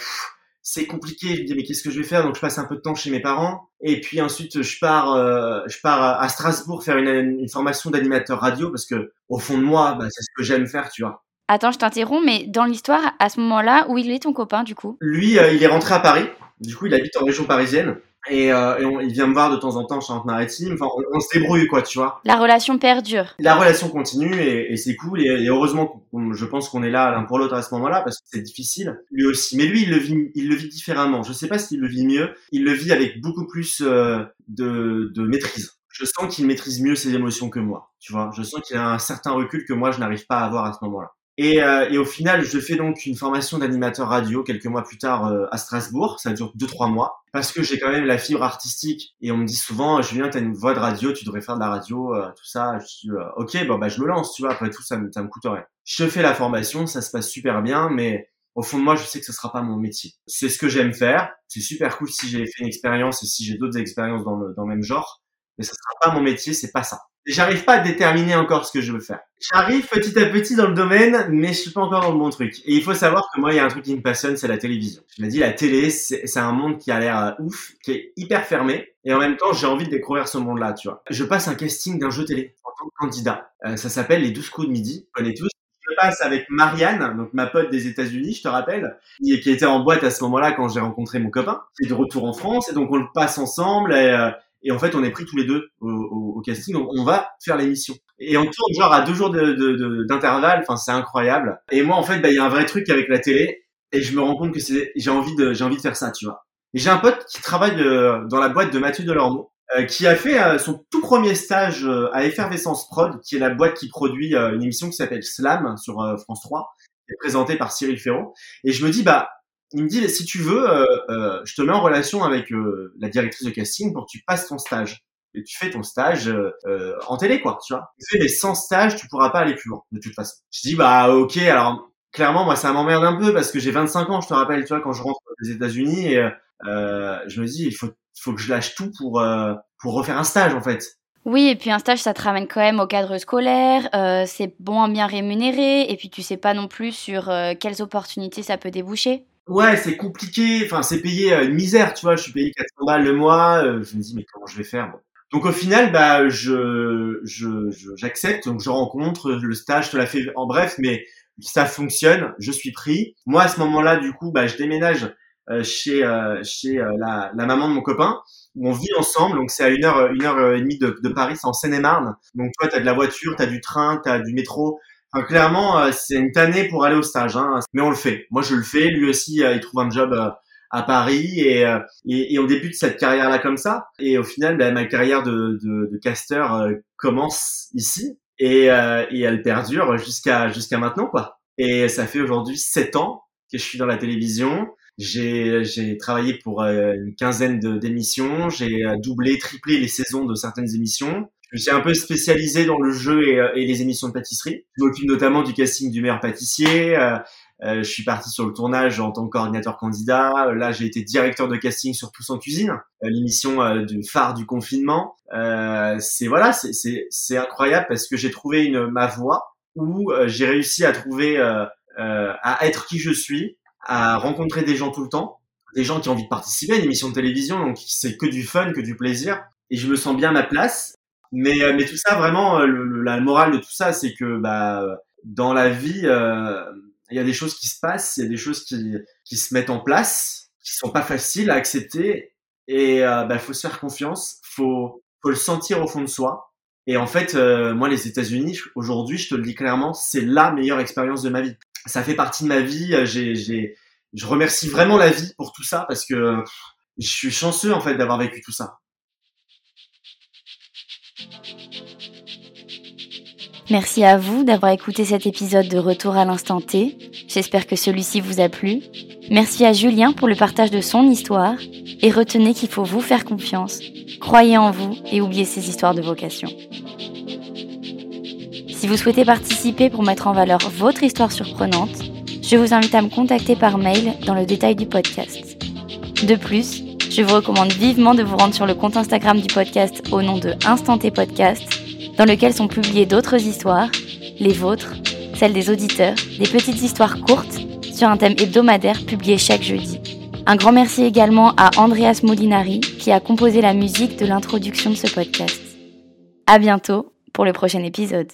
F: c'est compliqué. Je me dis, mais qu'est-ce que je vais faire? Donc, je passe un peu de temps chez mes parents. Et puis ensuite, je pars, euh, je pars à Strasbourg faire une, une formation d'animateur radio parce que, au fond de moi, bah, c'est ce que j'aime faire, tu vois.
G: Attends, je t'interromps, mais dans l'histoire, à ce moment-là, où il est ton copain du coup?
F: Lui, euh, il est rentré à Paris. Du coup, il habite en région parisienne. Et, euh, et on- il vient me voir de temps en temps en Charente-Maritime. Enfin, on, on se débrouille, quoi, tu vois.
G: La relation perdure.
F: La relation continue et, et c'est cool. Et, et heureusement, je pense qu'on est là l'un pour l'autre à ce moment-là parce que c'est difficile. Lui aussi. Mais lui, il le vit, il le vit différemment. Je sais pas s'il le vit mieux. Il le vit avec beaucoup plus euh, de, de maîtrise. Je sens qu'il maîtrise mieux ses émotions que moi. Tu vois. Je sens qu'il a un certain recul que moi, je n'arrive pas à avoir à ce moment-là. Et, euh, et au final, je fais donc une formation d'animateur radio quelques mois plus tard euh, à Strasbourg. Ça dure deux trois mois parce que j'ai quand même la fibre artistique et on me dit souvent, Julien, t'as une voix de radio, tu devrais faire de la radio, euh, tout ça. Je dis, euh, ok, bon bah je me lance, tu vois. Après tout, ça me, ça me coûte rien. Je fais la formation, ça se passe super bien, mais au fond de moi, je sais que ce sera pas mon métier. C'est ce que j'aime faire. C'est super cool si j'ai fait une expérience et si j'ai d'autres expériences dans le, dans le même genre, mais ça sera pas mon métier, c'est pas ça. J'arrive pas à déterminer encore ce que je veux faire. J'arrive petit à petit dans le domaine, mais je suis pas encore dans le bon truc. Et il faut savoir que moi, il y a un truc qui me passionne, c'est la télévision. Je me dis, la télé, c'est un monde qui a l'air euh, ouf, qui est hyper fermé. Et en même temps, j'ai envie de découvrir ce monde-là, tu vois. Je passe un casting d'un jeu télé en tant que candidat. Euh, ça s'appelle Les 12 coups de midi. Vous connaissez tous. Je passe avec Marianne, donc ma pote des États-Unis, je te rappelle, qui, qui était en boîte à ce moment-là quand j'ai rencontré mon copain, qui est de retour en France, et donc on le passe ensemble, et, euh, et en fait on est pris tous les deux au, au- au casting, donc on va faire l'émission. Et on tourne genre à deux jours de- de- de- d'intervalle, enfin c'est incroyable. Et moi en fait, bah, il y a un vrai truc avec la télé, et je me rends compte que c'est, j'ai envie de, j'ai envie de faire ça, tu vois. J'ai un pote qui travaille euh, dans la boîte de Mathieu Delormeau, euh, qui a fait euh, son tout premier stage à Effervescence Prod, qui est la boîte qui produit une émission qui s'appelle Slam sur France 3, qui est présentée par Cyril Ferraud. Et je me dis, bah, il me dit, si tu veux, euh, euh, je te mets en relation avec euh, la directrice de casting pour que tu passes ton stage. Et tu fais ton stage euh, euh, en télé, quoi, tu vois. Tu fais des 100 stages, tu pourras pas aller plus loin, de toute façon. Je dis, bah, ok, alors, clairement, moi, ça m'emmerde un peu parce que j'ai 25 ans, je te rappelle, tu vois, quand je rentre des États-Unis, et euh, je me dis, il faut, faut que je lâche tout pour, pour refaire un stage, en fait.
G: Oui, et puis un stage, ça te ramène quand même au cadre scolaire, euh, c'est moins bien rémunéré, et puis tu sais pas non plus sur euh, quelles opportunités ça peut déboucher.
F: Ouais, c'est compliqué. Enfin, c'est payé euh, une misère, tu vois. Je suis payé 400 balles le mois. euh, je me dis, mais comment je vais faire bon. Donc au final, bah, je, je, je- j'accepte. Donc je rencontre le stage, je te la fais en bref, mais ça fonctionne. Je suis pris. Moi, à ce moment-là, du coup, bah, je déménage euh, chez, euh, chez euh, la, la maman de mon copain où on vit ensemble. Donc c'est à une heure, une heure et demie de, de Paris, c'est en Seine-et-Marne. Donc toi, t'as de la voiture, t'as du train, t'as du métro. Clairement, euh, c'est une tannée pour aller au stage, hein. mais on le fait. Moi, je le fais. Lui aussi, euh, il trouve un job euh, à Paris et, et, et on débute cette carrière-là comme ça. Et au final, bah, ma carrière de, de, de casteur commence ici et, et elle perdure jusqu'à jusqu'à maintenant, quoi. Et ça fait aujourd'hui sept ans que je suis dans la télévision. J'ai travaillé pour une quinzaine d'émissions. J'ai doublé, triplé les saisons de certaines émissions. Je suis un peu spécialisé dans le jeu et, euh, et les émissions de pâtisserie. Je m'occupe notamment du casting du meilleur pâtissier. Euh, euh, je suis parti sur le tournage en tant que coordinateur candidat. Euh, Là, j'ai été directeur de casting sur Tous en cuisine, l'émission euh, du phare du confinement. Euh, c'est voilà, c'est incroyable parce que j'ai trouvé une ma voie où j'ai réussi à trouver à être qui je suis, à rencontrer des gens tout le temps, des gens qui ont envie de participer à une émission de télévision, donc c'est que du fun, que du plaisir, et je me sens bien à ma place. Mais euh, mais tout ça vraiment, euh, le- le- la morale de tout ça, c'est que bah dans la vie, euh, il y a des choses qui se passent, il y a des choses qui qui se mettent en place, qui sont pas faciles à accepter, et euh, bah faut se faire confiance, faut faut le sentir au fond de soi. Et en fait, euh, moi, les États-Unis, aujourd'hui, je te le dis clairement, c'est la meilleure expérience de ma vie. Ça fait partie de ma vie. J'ai, j'ai, je remercie vraiment la vie pour tout ça parce que je suis chanceux en fait d'avoir vécu tout ça.
G: Merci à vous d'avoir écouté cet épisode de Retour à l'instant T. J'espère que celui-ci vous a plu. Merci à Julien pour le partage de son histoire. Et retenez qu'il faut vous faire confiance, croyez en vous et oubliez ces histoires de vocation. Si vous souhaitez participer pour mettre en valeur votre histoire surprenante, je vous invite à me contacter par mail dans le détail du podcast. De plus, je vous recommande vivement de vous rendre sur le compte Instagram du podcast au nom de Instant T Podcast, dans lequel sont publiées d'autres histoires, les vôtres, celles des auditeurs, des petites histoires courtes sur un thème hebdomadaire publié chaque jeudi. Un grand merci également à Andreas Molinari qui a composé la musique de l'introduction de ce podcast. À bientôt pour le prochain épisode.